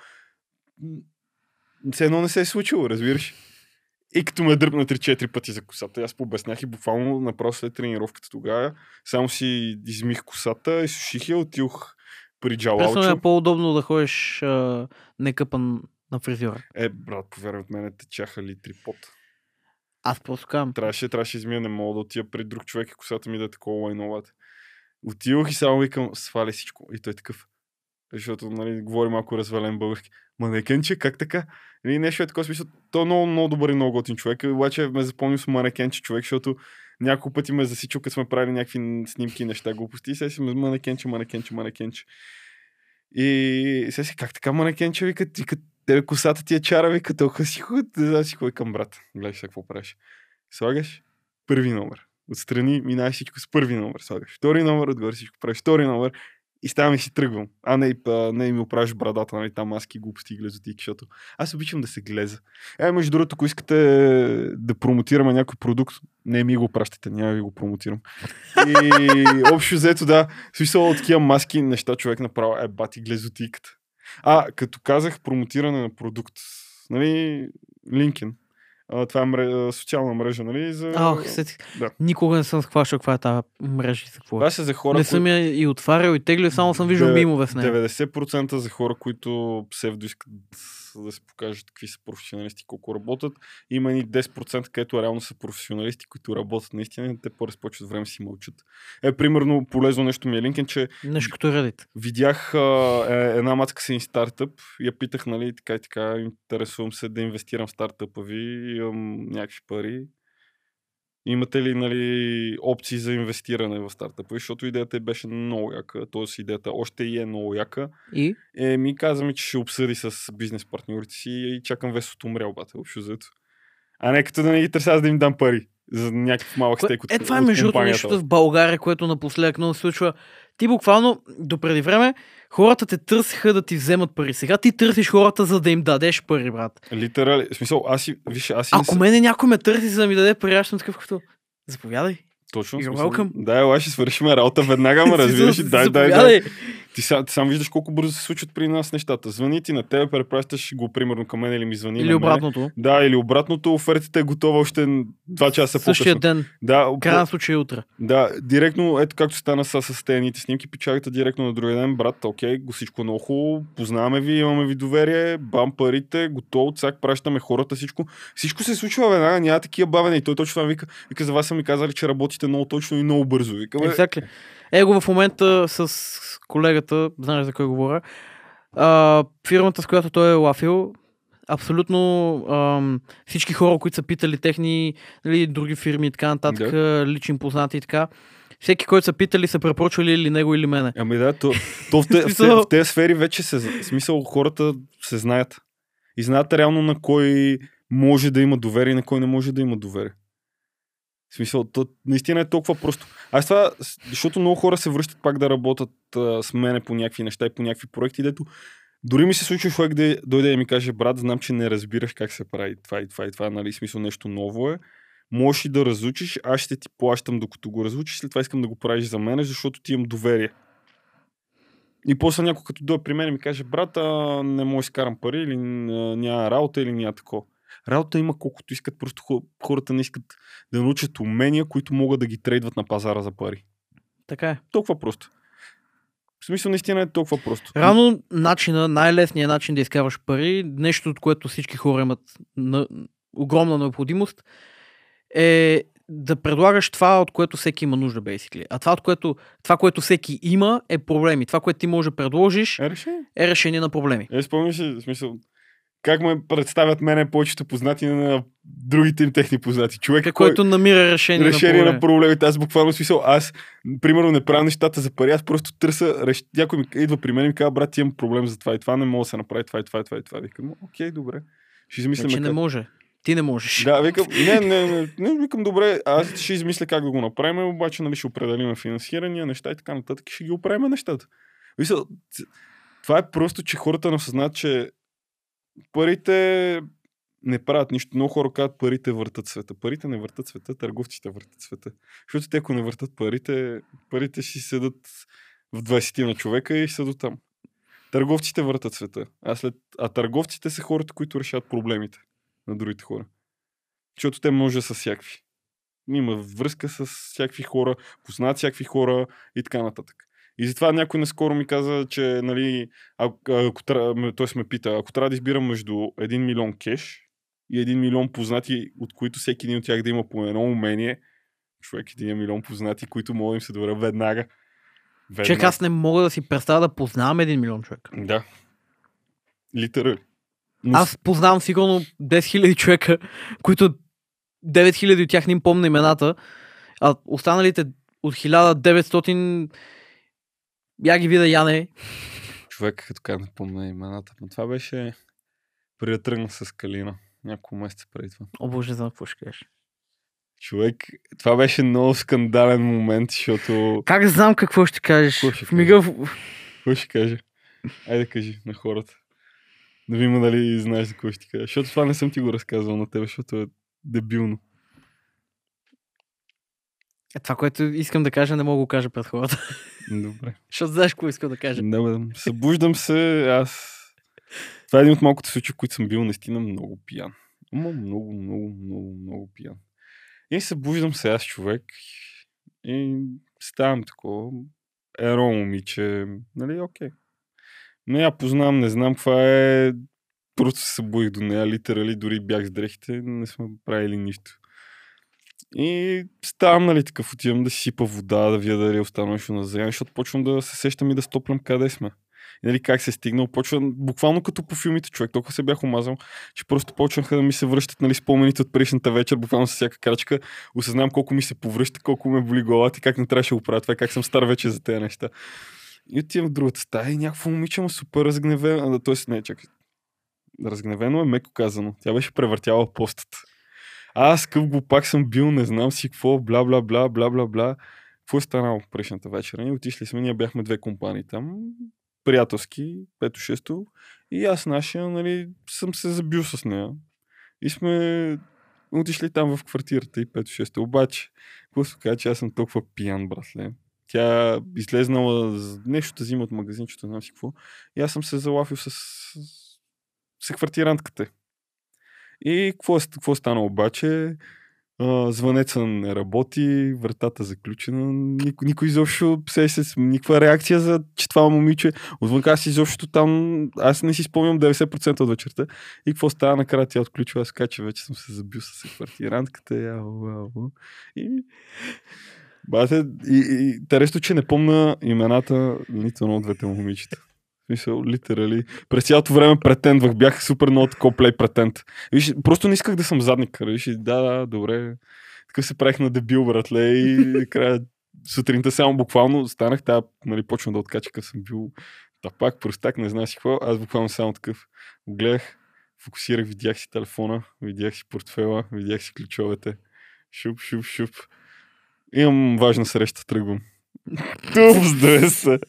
все едно не се е случило, разбираш. И като ме дръпна 3-4 пъти за косата, аз пообяснях и буквално направо след тренировката тогава, само си измих косата, изсуших я, отидох при Пресно е Джалалчо. по-удобно да ходиш а, некъпан на фризьора. Е, брат, повярвай от мене, течаха литри пот. Аз просто казвам. Трябваше, трябваше измия, не мога да отида при друг човек и косата ми да е такова лайновата. Отидох и само викам, свали всичко. И той е такъв. Защото, нали, говори малко развален български. Манекенче, как така? Или нещо е такова смисъл. Той е много, много добър и много готин човек. Обаче ме запомнил с манекенче човек, защото няколко пъти ме е засичал, като сме правили някакви снимки и неща, глупости. И сега си манекенче, манекенче, манекенче. И сега си, как така манекенче, вика, ти като тебе косата ти е чара, вика, толкова си худ, не знам си към брат. Гледаш какво правиш. Слагаш първи номер. Отстрани минаваш всичко с първи номер. Слагаш втори номер, отгоре всичко правиш втори номер и ставам и си тръгвам. А не, а, не ми оправиш брадата, нали, там маски, глупости и глезотики, защото аз обичам да се глеза. Е, между другото, ако искате да промотираме някой продукт, не ми го пращате, няма ви го промотирам. И общо взето, да, смисъл от такива маски, неща човек направо е бати глезотиката. А, като казах промотиране на продукт, нали, LinkedIn. А, това е мре... социална мрежа, нали? За... Ох, сетих. Да. Никога не съм схващал каква е тази мрежа и за какво. е. Това са за хора, Не съм я и отварял и теглил, само съм виждал мимове с нея. 90% за хора, които псевдо искат да се покажат какви са професионалисти, колко работят. Има и 10%, където реално са професионалисти, които работят наистина, те по-разпочват време си мълчат. Е, примерно, полезно нещо ми е линкен, че Нещо като Reddit. видях а, е, една мацка си стартъп и я питах, нали, така и така, интересувам се да инвестирам в стартъпа ви, имам някакви пари. Имате ли нали, опции за инвестиране в стартъпа? Защото идеята беше много яка, т.е. идеята още и е много яка. И Е, ми каза ми, че ще обсъди с бизнес партньорите си и чакам весото умрял, бате, общо взето. А не като да не ги търся да им дам пари за някакъв малък стейк от Е, това е между другото нещо в България, което напоследък много се случва. Ти буквално, до преди време, хората те търсиха да ти вземат пари. Сега ти търсиш хората, за да им дадеш пари, брат. Литерали, в смисъл, аз си, виж, аз си Ако съм- мене някой ме търси, за да ми даде пари, аз съм такъв като... Заповядай. Точно. You're welcome. Да, ела, ще свършим работа веднага, ма разбираш. Дай, дай, дай. Ти сам, ти сам виждаш колко бързо се случват при нас нещата. Звъни ти на тебе, препращаш го примерно към мен или ми звъни Или на обратното. Мен. Да, или обратното, офертата е готова още 2 часа Същия по-късно. ден. Да, Крайна случай е утре. Да, директно, ето както стана с, с тените снимки, печагата директно на другия ден, брат, окей, го всичко много хубаво, познаваме ви, имаме ви доверие, бам парите, готово, цак, пращаме хората, всичко. Всичко се случва веднага, няма такива бавене. И той точно това вика, вика, за вас са ми казали, че работите много точно и много бързо. Вика, Exactly. Его в момента с колегата, знаеш за кой говоря, а, фирмата, с която той е лафил, абсолютно ам, всички хора, които са питали техни нали, други фирми и така нататък, лични познати и така, всеки, който са питали, са препоръчвали или него или мене. Ами да, то, то в, те, в, те, в тези сфери вече се, смисъл хората се знаят. И знаят реално на кой може да има доверие и на кой не може да има доверие. В смисъл, то наистина е толкова просто. Аз това, защото много хора се връщат пак да работят а, с мене по някакви неща и по някакви проекти, дето дори ми се случва човек да дойде и ми каже, брат, знам, че не разбираш как се прави това и това и това, нали, смисъл нещо ново е. Можеш и да разучиш, аз ще ти плащам докато го разучиш, след това искам да го правиш за мен, защото ти имам доверие. И после някой като дойде при мен и ми каже, брат, а, не мога изкарам пари или няма работа или няма такова. Работа има колкото искат, просто хо- хората не искат да научат умения, които могат да ги трейдват на пазара за пари. Така е. Толкова просто. В смисъл наистина е толкова просто. Рано начина, най-лесният начин да изкарваш пари, нещо от което всички хора имат на, огромна необходимост, е да предлагаш това, от което всеки има нужда, basically. А това, от което, това, което всеки има, е проблеми. Това, което ти можеш да предложиш, Е, решение. е решение на проблеми. Е, спомняш ли, в смисъл, как ме представят мене повечето познати на другите им техни познати. Човек, Човек, който намира решение, решение на на проблеми. проблемите. Аз буквално смисъл, аз примерно не правя нещата за пари, аз просто търся, реш... някой ми идва при мен и ми казва, брат, имам проблем за това и това, не мога да се направи това и това и това и това. Викам, окей, добре. Ще измислим Значи не как. може. Ти не можеш. Да, викам, не, не, не, не, викам, добре, аз ще измисля как да го направим, обаче нали, ще определим финансирания, неща и така нататък, ще ги оправим нещата. Мисля, това е просто, че хората не осъзнат, че парите не правят нищо. Много хора казват, парите въртат света. Парите не въртат света, търговците въртат света. Защото те, ако не въртат парите, парите си седат в 20 на човека и ще седат там. Търговците въртат света. А, след... а търговците са хората, които решават проблемите на другите хора. Защото те може да са всякакви. Има връзка с всякакви хора, познат всякакви хора и така нататък. И затова някой наскоро ми каза, че, нали, ако, ако, той ме пита, ако трябва да избирам между 1 милион кеш и 1 милион познати, от които всеки един от тях да има по едно умение, човек, един милион познати, които могат да им се добре веднага. веднага. Човек, аз не мога да си представя да познавам един милион човек. Да. Литерали. Но Аз познавам сигурно 10 000 човека, които 9 000 от тях не им помня имената, а останалите от 1900 я ги видя Яне. човек, като така не помня имената, но това беше преди да тръгна с Калина. Няколко месеца преди това. О, боже, не знам какво ще кажеш. Човек, това беше много скандален момент, защото... Как знам какво ще кажеш? Какво ще мига... Какво ще кажа? Айде кажи на хората. Да видим дали знаеш за какво ще ти кажа. Защото това не съм ти го разказвал на тебе, защото е дебилно. Е, това, което искам да кажа, не мога да го кажа пред хората. Добре. Защото знаеш какво искам да кажа. Да, бе, събуждам се, аз... Това е един от малкото случаи, в които съм бил наистина много пиян. Ама много, много, много, много пиян. И събуждам се аз човек и ставам такова. Едно момиче, нали, окей. Не я познавам, не знам каква е. Просто се събудих до нея, литерали, дори бях с дрехите, не сме правили нищо. И ставам, нали, такъв, отивам да си сипа вода, да видя дали е останало нещо на зрян, защото почвам да се сещам и да стоплям къде сме. И нали, как се е стигнал, почва буквално като по филмите човек. Толкова се бях омазал, че просто почнаха да ми се връщат нали, спомените от предишната вечер, буквално с всяка крачка. Осъзнавам колко ми се повръща, колко ме боли главата и как не трябваше да го правя това, и как съм стар вече за тези неща. И отивам в другата стая и някакво момиче му супер разгневено. Тоест, не, чакай. Разгневено е меко казано. Тя беше превъртяла постата. Аз къв глупак съм бил, не знам си какво, бла, бла, бла, бла, бла, бла. Какво е станало предишната вечер? И отишли сме, ние бяхме две компании там, приятелски, пето-шесто. И аз нашия, нали, съм се забил с нея. И сме отишли там в квартирата и пето-шесто. Обаче, какво се казва, че аз съм толкова пиян, братле. Тя излезнала нещо да взима от магазинчето, не знам си какво. И аз съм се залафил с, с, с квартирантката. И какво, е- какво стана обаче? А, звънеца не работи, вратата заключена, никой, никой изобщо се, се, никаква реакция за че това момиче. Отвън аз изобщо там, аз не си спомням 90% от вечерта. И какво става накрая, тя отключва, аз кача, вече съм се забил с квартирантката. И Бате, и, и интересно, че не помна имената нито едно от двете момичета. Смисъл, литерали. През цялото време претендвах, бях супер много такова плей претент. Виж, просто не исках да съм задник. Виж, да, да, добре. Така се правих на дебил, братле, и края сутринта само буквално станах, тя, нали, почвам да откача, къв съм бил тапак, простак, не знаеш какво. Аз буквално само такъв гледах, фокусирах, видях си телефона, видях си портфела, видях си ключовете. Шуп, шуп, шуп. Имам важна среща, тръгвам. Туп с 200.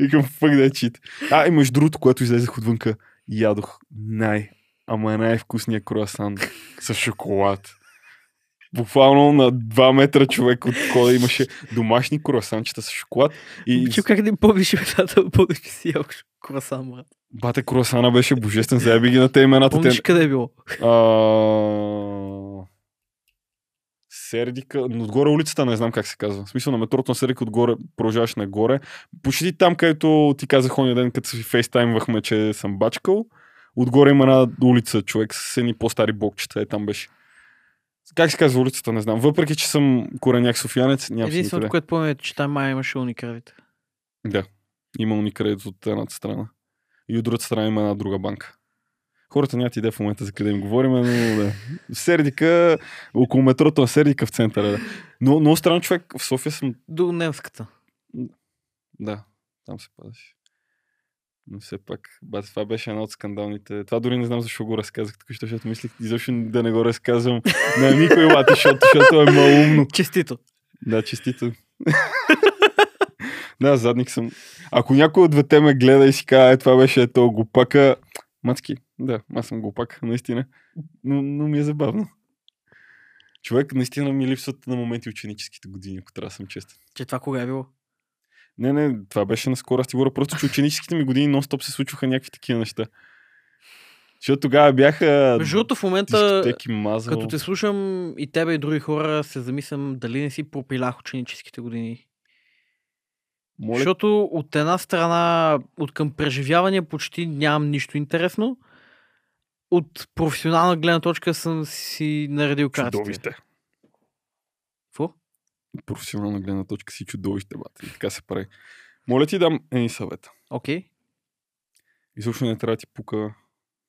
Викам, фък да е чит. А, и между другото, когато излезах отвънка, ядох най, ама най-вкусния круасан с шоколад. Буквално на 2 метра човек от кода имаше домашни круасанчета с шоколад. И Чу как да им помниш имената, помниш, че си ял круасан, брат. бате круасана беше божествен, заеби ги на те имената. Помниш Те... къде е било? А... Сердика, отгоре улицата не знам как се казва. В смисъл на метрото на Сердика отгоре продължаваш нагоре. Почти там, където ти казах ония ден, като си фейстаймвахме, че съм бачкал. Отгоре има една улица, човек, с едни по-стари блокчета. Е, там беше. Как се казва улицата, не знам. Въпреки, че съм кореняк софиянец, нямам Единственото, което помня, е, че там май имаше уникравите. Да. Има уникредит от едната страна. И от другата страна има една друга банка. Хората нямат идея в момента за къде им говорим, но да. В Сердика, около метрото на Сердика в центъра. Да. Но много странно човек, в София съм... До немската. Да, там се пазиш. Но все пак, бат, това беше едно от скандалните. Това дори не знам защо го разказах тук, защото мислих изобщо да не го разказвам на никой лати, защото, защото е малумно. Честито. Да, честито. да, задник съм. Ако някой от двете ме гледа и си казва, е, това беше ето глупака, мацки, да, аз съм глупак, наистина. Но, но ми е забавно. Човек, наистина ми липсват на моменти ученическите години, ако трябва да съм честен. Че това кога е било? Не, не, това беше наскоро. Аз ти говоря просто, че ученическите ми години нон-стоп се случваха някакви такива неща. Защото тогава бяха Между другото, в момента, мазал. като те слушам и тебе и други хора, се замислям дали не си пропилях ученическите години. Моля, Защото от една страна, от към преживявания почти нямам нищо интересно. От професионална гледна точка съм си наредил картите. чудовище. Какво? Професионална гледна точка си чудовище, бат. И така се прави. Моля ти дам един съвет. Окей. И също не трябва да ти пука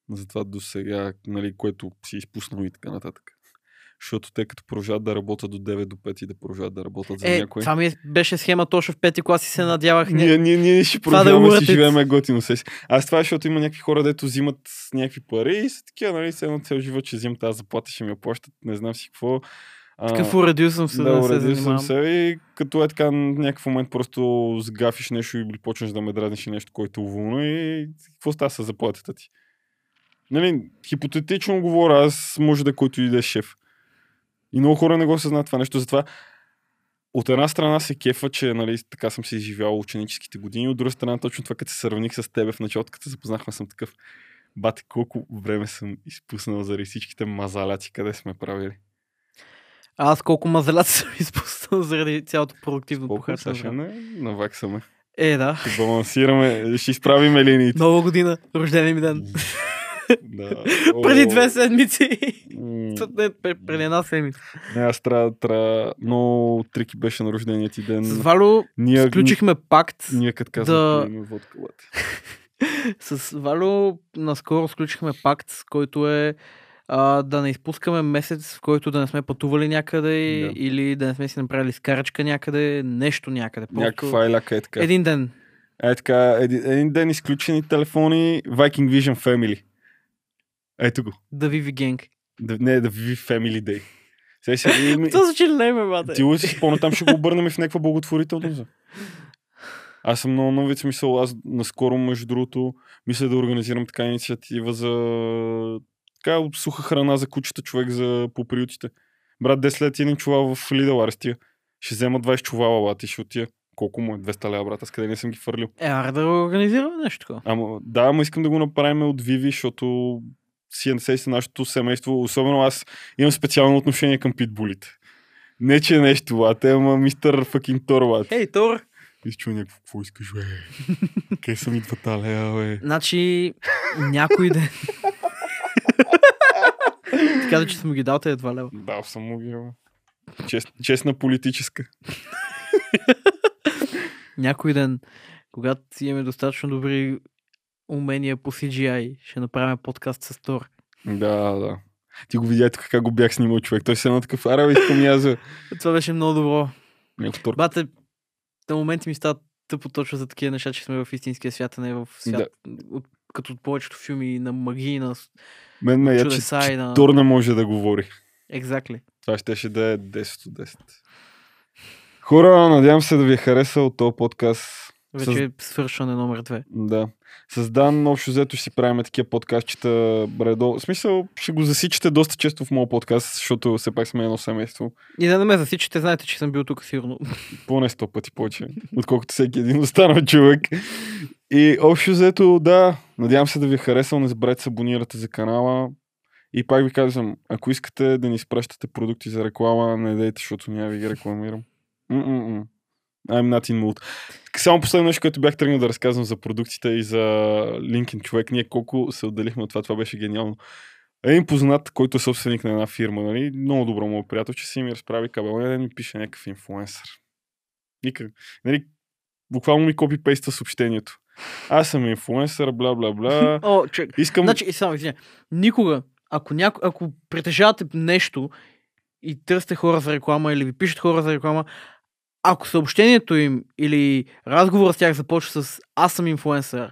за това до сега, нали, което си изпуснал и така нататък. Защото те като продължават да работят до 9 до 5 и да продължават да работят за Е, някой. това ми е- беше схема точно в пети клас и се надявах. Ние, ние, ние ще продължаваме да си it. живееме готино се. Аз това е, защото има някакви хора, дето взимат някакви пари и са такива, нали, се едно цял живот ще взимам тази заплата, ще ми я плащат, не знам си какво. Такъв уредил съм се да, да, се съм се и като е така някакъв момент просто сгафиш нещо или почнеш да ме дразниш и нещо, което е уволно и какво става с заплатата ти? Нали, хипотетично говоря, аз може да който и да е шеф. И много хора не го съзнат това нещо, затова от една страна се кефа, че нали, така съм си изживял ученическите години, от друга страна точно това, като се сравних с тебе в началото, като се запознахме, съм такъв. Бате, колко време съм изпуснал заради всичките мазаляци, къде сме правили. А аз колко мазаляци съм изпуснал заради цялото продуктивно похарчено сега не наваксаме. Е, да. Ще балансираме, ще изправиме линиите. Нова година, рождения ми ден. Да. Преди две седмици. преди една седмица. Не, аз трябва, трябва... Много трики беше на рождения ти ден. С Валю Ние, сключихме пакт. Ние като казваме, да- водка. С Валю наскоро сключихме пакт, с който е а, да не изпускаме месец, в който да не сме пътували някъде Да. или да не сме си направили скарачка някъде, нещо някъде. Просто Някаква айляка е така. Един ден. Е така, един, един ден изключени телефони, Viking Vision Family. Ето го. Да Vivi Gang. Да, не, да ви Family Day. Сега си, ми, Това звучи леме, бате. ти си спомня, там ще го обърнем и в някаква благотворителност. Аз съм много нови смисъл. Аз наскоро, между другото, мисля да организирам така инициатива за така суха храна за кучета, човек за по приютите. Брат, 10 лет един чувал в Lidl арестия. Ще взема 20 чувала, бат, и ще отия. Колко му е? 200 лева, брат, аз къде не съм ги фърлил. Е, аре да организираме нещо такова. Ама, да, ама искам да го направим от Vivi, защото е се нашето семейство. Особено аз имам специално отношение към питбулите. Не, че е нещо, лате, ама мистер факин Тор. Хей, Тор! И чу някакво, какво искаш, бе? Къде са ми двата лева, бе? Значи, някой ден. така да, че съм ги дал тези 2 лева. Дал съм му ги. Чест, честна политическа. Някой ден, когато имаме достатъчно добри умения по CGI, ще направим подкаст с Тор. Да, да. Ти го видя тук как го бях снимал човек. Той се едно такъв, аре, бе, искам за... Това беше много добро. Някакъв Тор. Бате, на моменти ми става тъпо точно за такива неща, че сме в истинския свят, а не в свят. От, като от повечето филми на магии, на с- Мен ме я, че, чудеса че и на... Тор не може да говори. Exactly. Това щеше да е 10 от 10. Хора, надявам се да ви е харесал този подкаст. Вече е свършване номер 2. Да. С Дан общо взето ще си правим такива подкастчета бредо. В смисъл, ще го засичате доста често в моят подкаст, защото все пак сме едно семейство. И да не ме засичате, знаете, че съм бил тук сигурно. Поне сто пъти повече, отколкото всеки един останал човек. И общо взето, да, надявам се да ви е харесал. Не забравяйте се абонирате за канала. И пак ви казвам, ако искате да ни изпращате продукти за реклама, не дейте, защото няма ви ги рекламирам. М-м-м. I'm not in mood. Само последно нещо, което бях тръгнал да разказвам за продуктите и за LinkedIn човек. Ние колко се отделихме от това, това беше гениално. Един познат, който е собственик на една фирма, нали? много добро му приятел, че си ми разправи кабел, да ми пише някакъв инфлуенсър. Никак. Нали, буквално ми копи-пейства съобщението. Аз съм инфлуенсър, бла бла бла. О, човек. Искам... Значи, само извиня, никога, ако, няко, ако притежавате нещо и търсите хора за реклама или ви пишат хора за реклама, ако съобщението им или разговор с тях започва с аз съм инфлуенсър,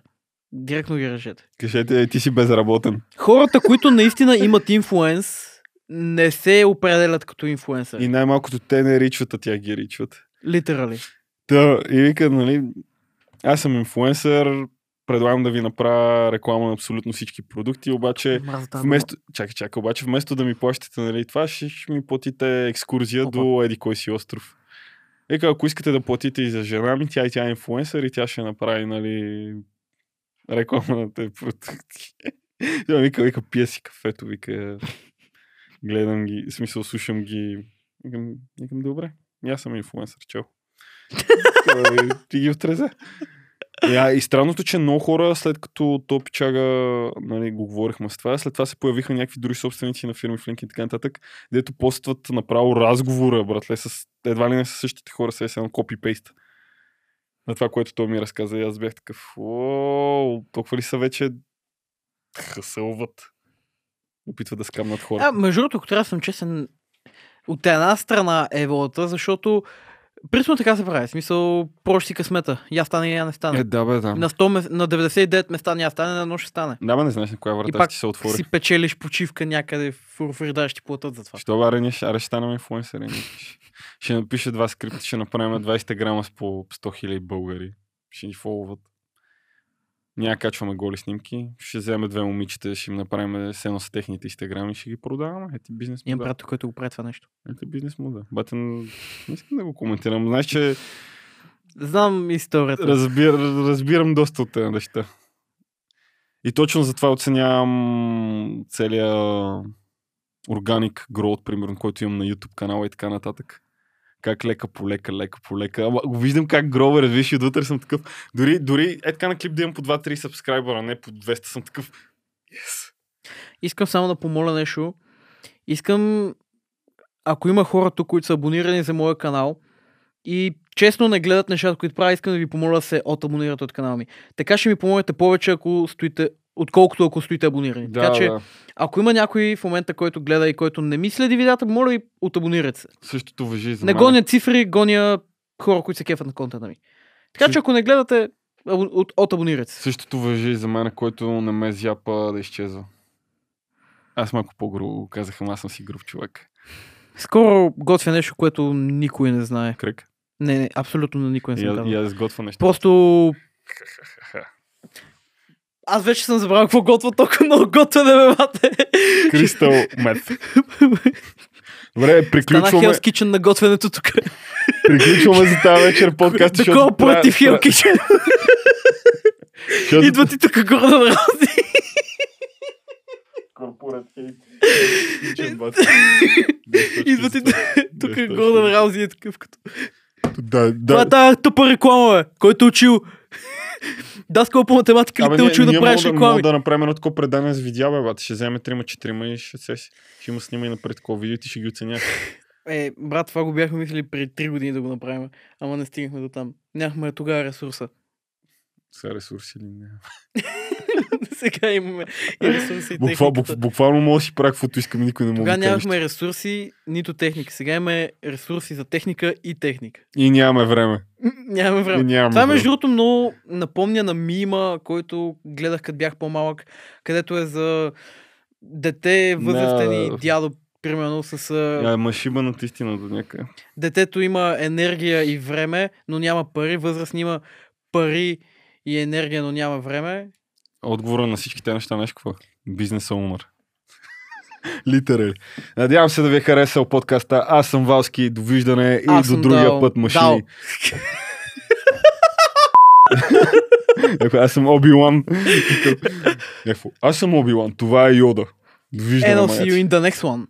Директно ги решете. Кажете, е, ти си безработен. Хората, които наистина имат инфлуенс, не се определят като инфлуенсър. И най-малкото те не ричват, а тя ги ричват. Литерали. Да, и вика, нали, аз съм инфлуенсър, предлагам да ви направя реклама на абсолютно всички продукти, обаче Мразя тази вместо, чакай, чакай, обаче вместо да ми плащате, нали, това ще, ще ми платите екскурзия Опа. до еди кой си остров. Вика, ако искате да платите и за жена ми, тя и тя е инфлуенсър и тя ще направи, нали, реклама на тези продукти. Тя вика, вика, пия си кафето, вика, гледам ги, в смисъл, слушам ги. Викам, викам добре, аз съм инфлуенсър, чао. Ти ги отреза. И, а, и странното, че много хора, след като то пичага, нали, го говорихме с това, след това се появиха някакви други собственици на фирми в LinkedIn и така нататък, дето постват направо разговора, братле, с едва ли не с същите хора, се едно копи-пейст. На това, което той ми разказа и аз бях такъв, о, толкова ли са вече хъсълват. Опитват да скамнат хора. А, между другото, трябва да съм честен, от една страна е волата, защото принципно така се прави. Смисъл, проще си късмета. Я стане, я не стане. е, да, бе, да. На, 100, ме- на 99 места няма стане, на едно ще стане. Да, бе, не знаеш на коя врата ще се отвори. си печелиш почивка някъде в Урфрида, ще платят за това. Що аре, ние ще, аре ще станем инфлуенсъри. ние ще- напише два скрипта, ще направим 20 грама с по 100 000 българи. Ще ни фолват. Няма качваме голи снимки. Ще вземем две момичета, ще им направим сено с техните инстаграми и ще ги продаваме. Ето бизнес Имам модел. приятел, който го прави това нещо. Ето бизнес модел. Батен, не искам да го коментирам. Знаеш, че Знам историята. разбир, разбирам доста от тези неща. И точно затова оценявам целия органик growth, примерно, който имам на YouTube канала и така нататък. Как лека по лека, лека по лека. Ама го виждам как грова развиш и отвътре съм такъв. Дори, дори е така на клип да имам по 2-3 сабскрайбъра, не по 200 съм такъв. Yes. Искам само да помоля нещо. Искам, ако има хора тук, които са абонирани за моя канал и честно не гледат нещата, които правя, искам да ви помоля да се отабонирате от канала ми. Така ще ми помогнете повече, ако стоите, отколкото ако стоите абонирани. Да, така че, да. ако има някой в момента, който гледа и който не ми следи видеята, моля ви, отабонирайте се. Същото въжи и за не мен. гоня цифри, гоня хора, които се кефат на контента ми. Така че, Също- ако не гледате, або- от, отабонирайте се. Същото въжи и за мен, който не ме зяпа да изчезва. Аз малко по-грубо го казах, ама аз съм си груб човек. Скоро готвя нещо, което никой не знае. Кръг. Не, не, абсолютно на никой не И, съм казал. и аз готвя нещо. Просто аз вече съм забравил какво готвя, толкова много готвя да ме мате. Кристал мед. Добре, Стана приключваме, Hell's Kitchen на готвенето тук. приключваме за тази вечер подкаст. Такова против Hell's Kitchen. Идват и тук горе на рази. Корпорат Идват и тук горе на рази е такъв като. Да, Това е да. тази тъпа реклама, бе. Който е учил. Даскал по математика ли Абе, те учил да правиш да, мога реклами? да направим едно такова предание с видеа, бе, бат. Ще вземе 3-4 и ще се. Ще има снима и напред такова видео и ти ще ги оценя. Е, брат, това го бяхме мислили преди 3 години да го направим, ама не стигнахме до там. Нямахме тогава ресурса. Сега ресурси ли не? Сега имаме и ресурси и Буква, бук, техниката. буквално мога да си правя каквото искам никой не може да нямахме ресурси, нито техника. Сега имаме ресурси за техника и техника. И нямаме време. Нямаме И време. нямаме Това време. между другото много напомня на мима, който гледах като бях по-малък, където е за дете, възрастен и На- дядо, примерно с... а, Ама шибанат истина до някъде. Детето има енергия и време, но няма пари. Възрастни има пари и енергия, но няма време. Отговора на всички тези неща, знаеш какво? Бизнес умър. Литерали. Надявам се да ви е харесал подкаста. Аз съм Валски. Довиждане и Аз до съм другия дал- път машини. дал. Аз съм Оби-Лан. Аз съм Оби-Лан. Това е Йода. Довиждане, And I'll see you in the next one.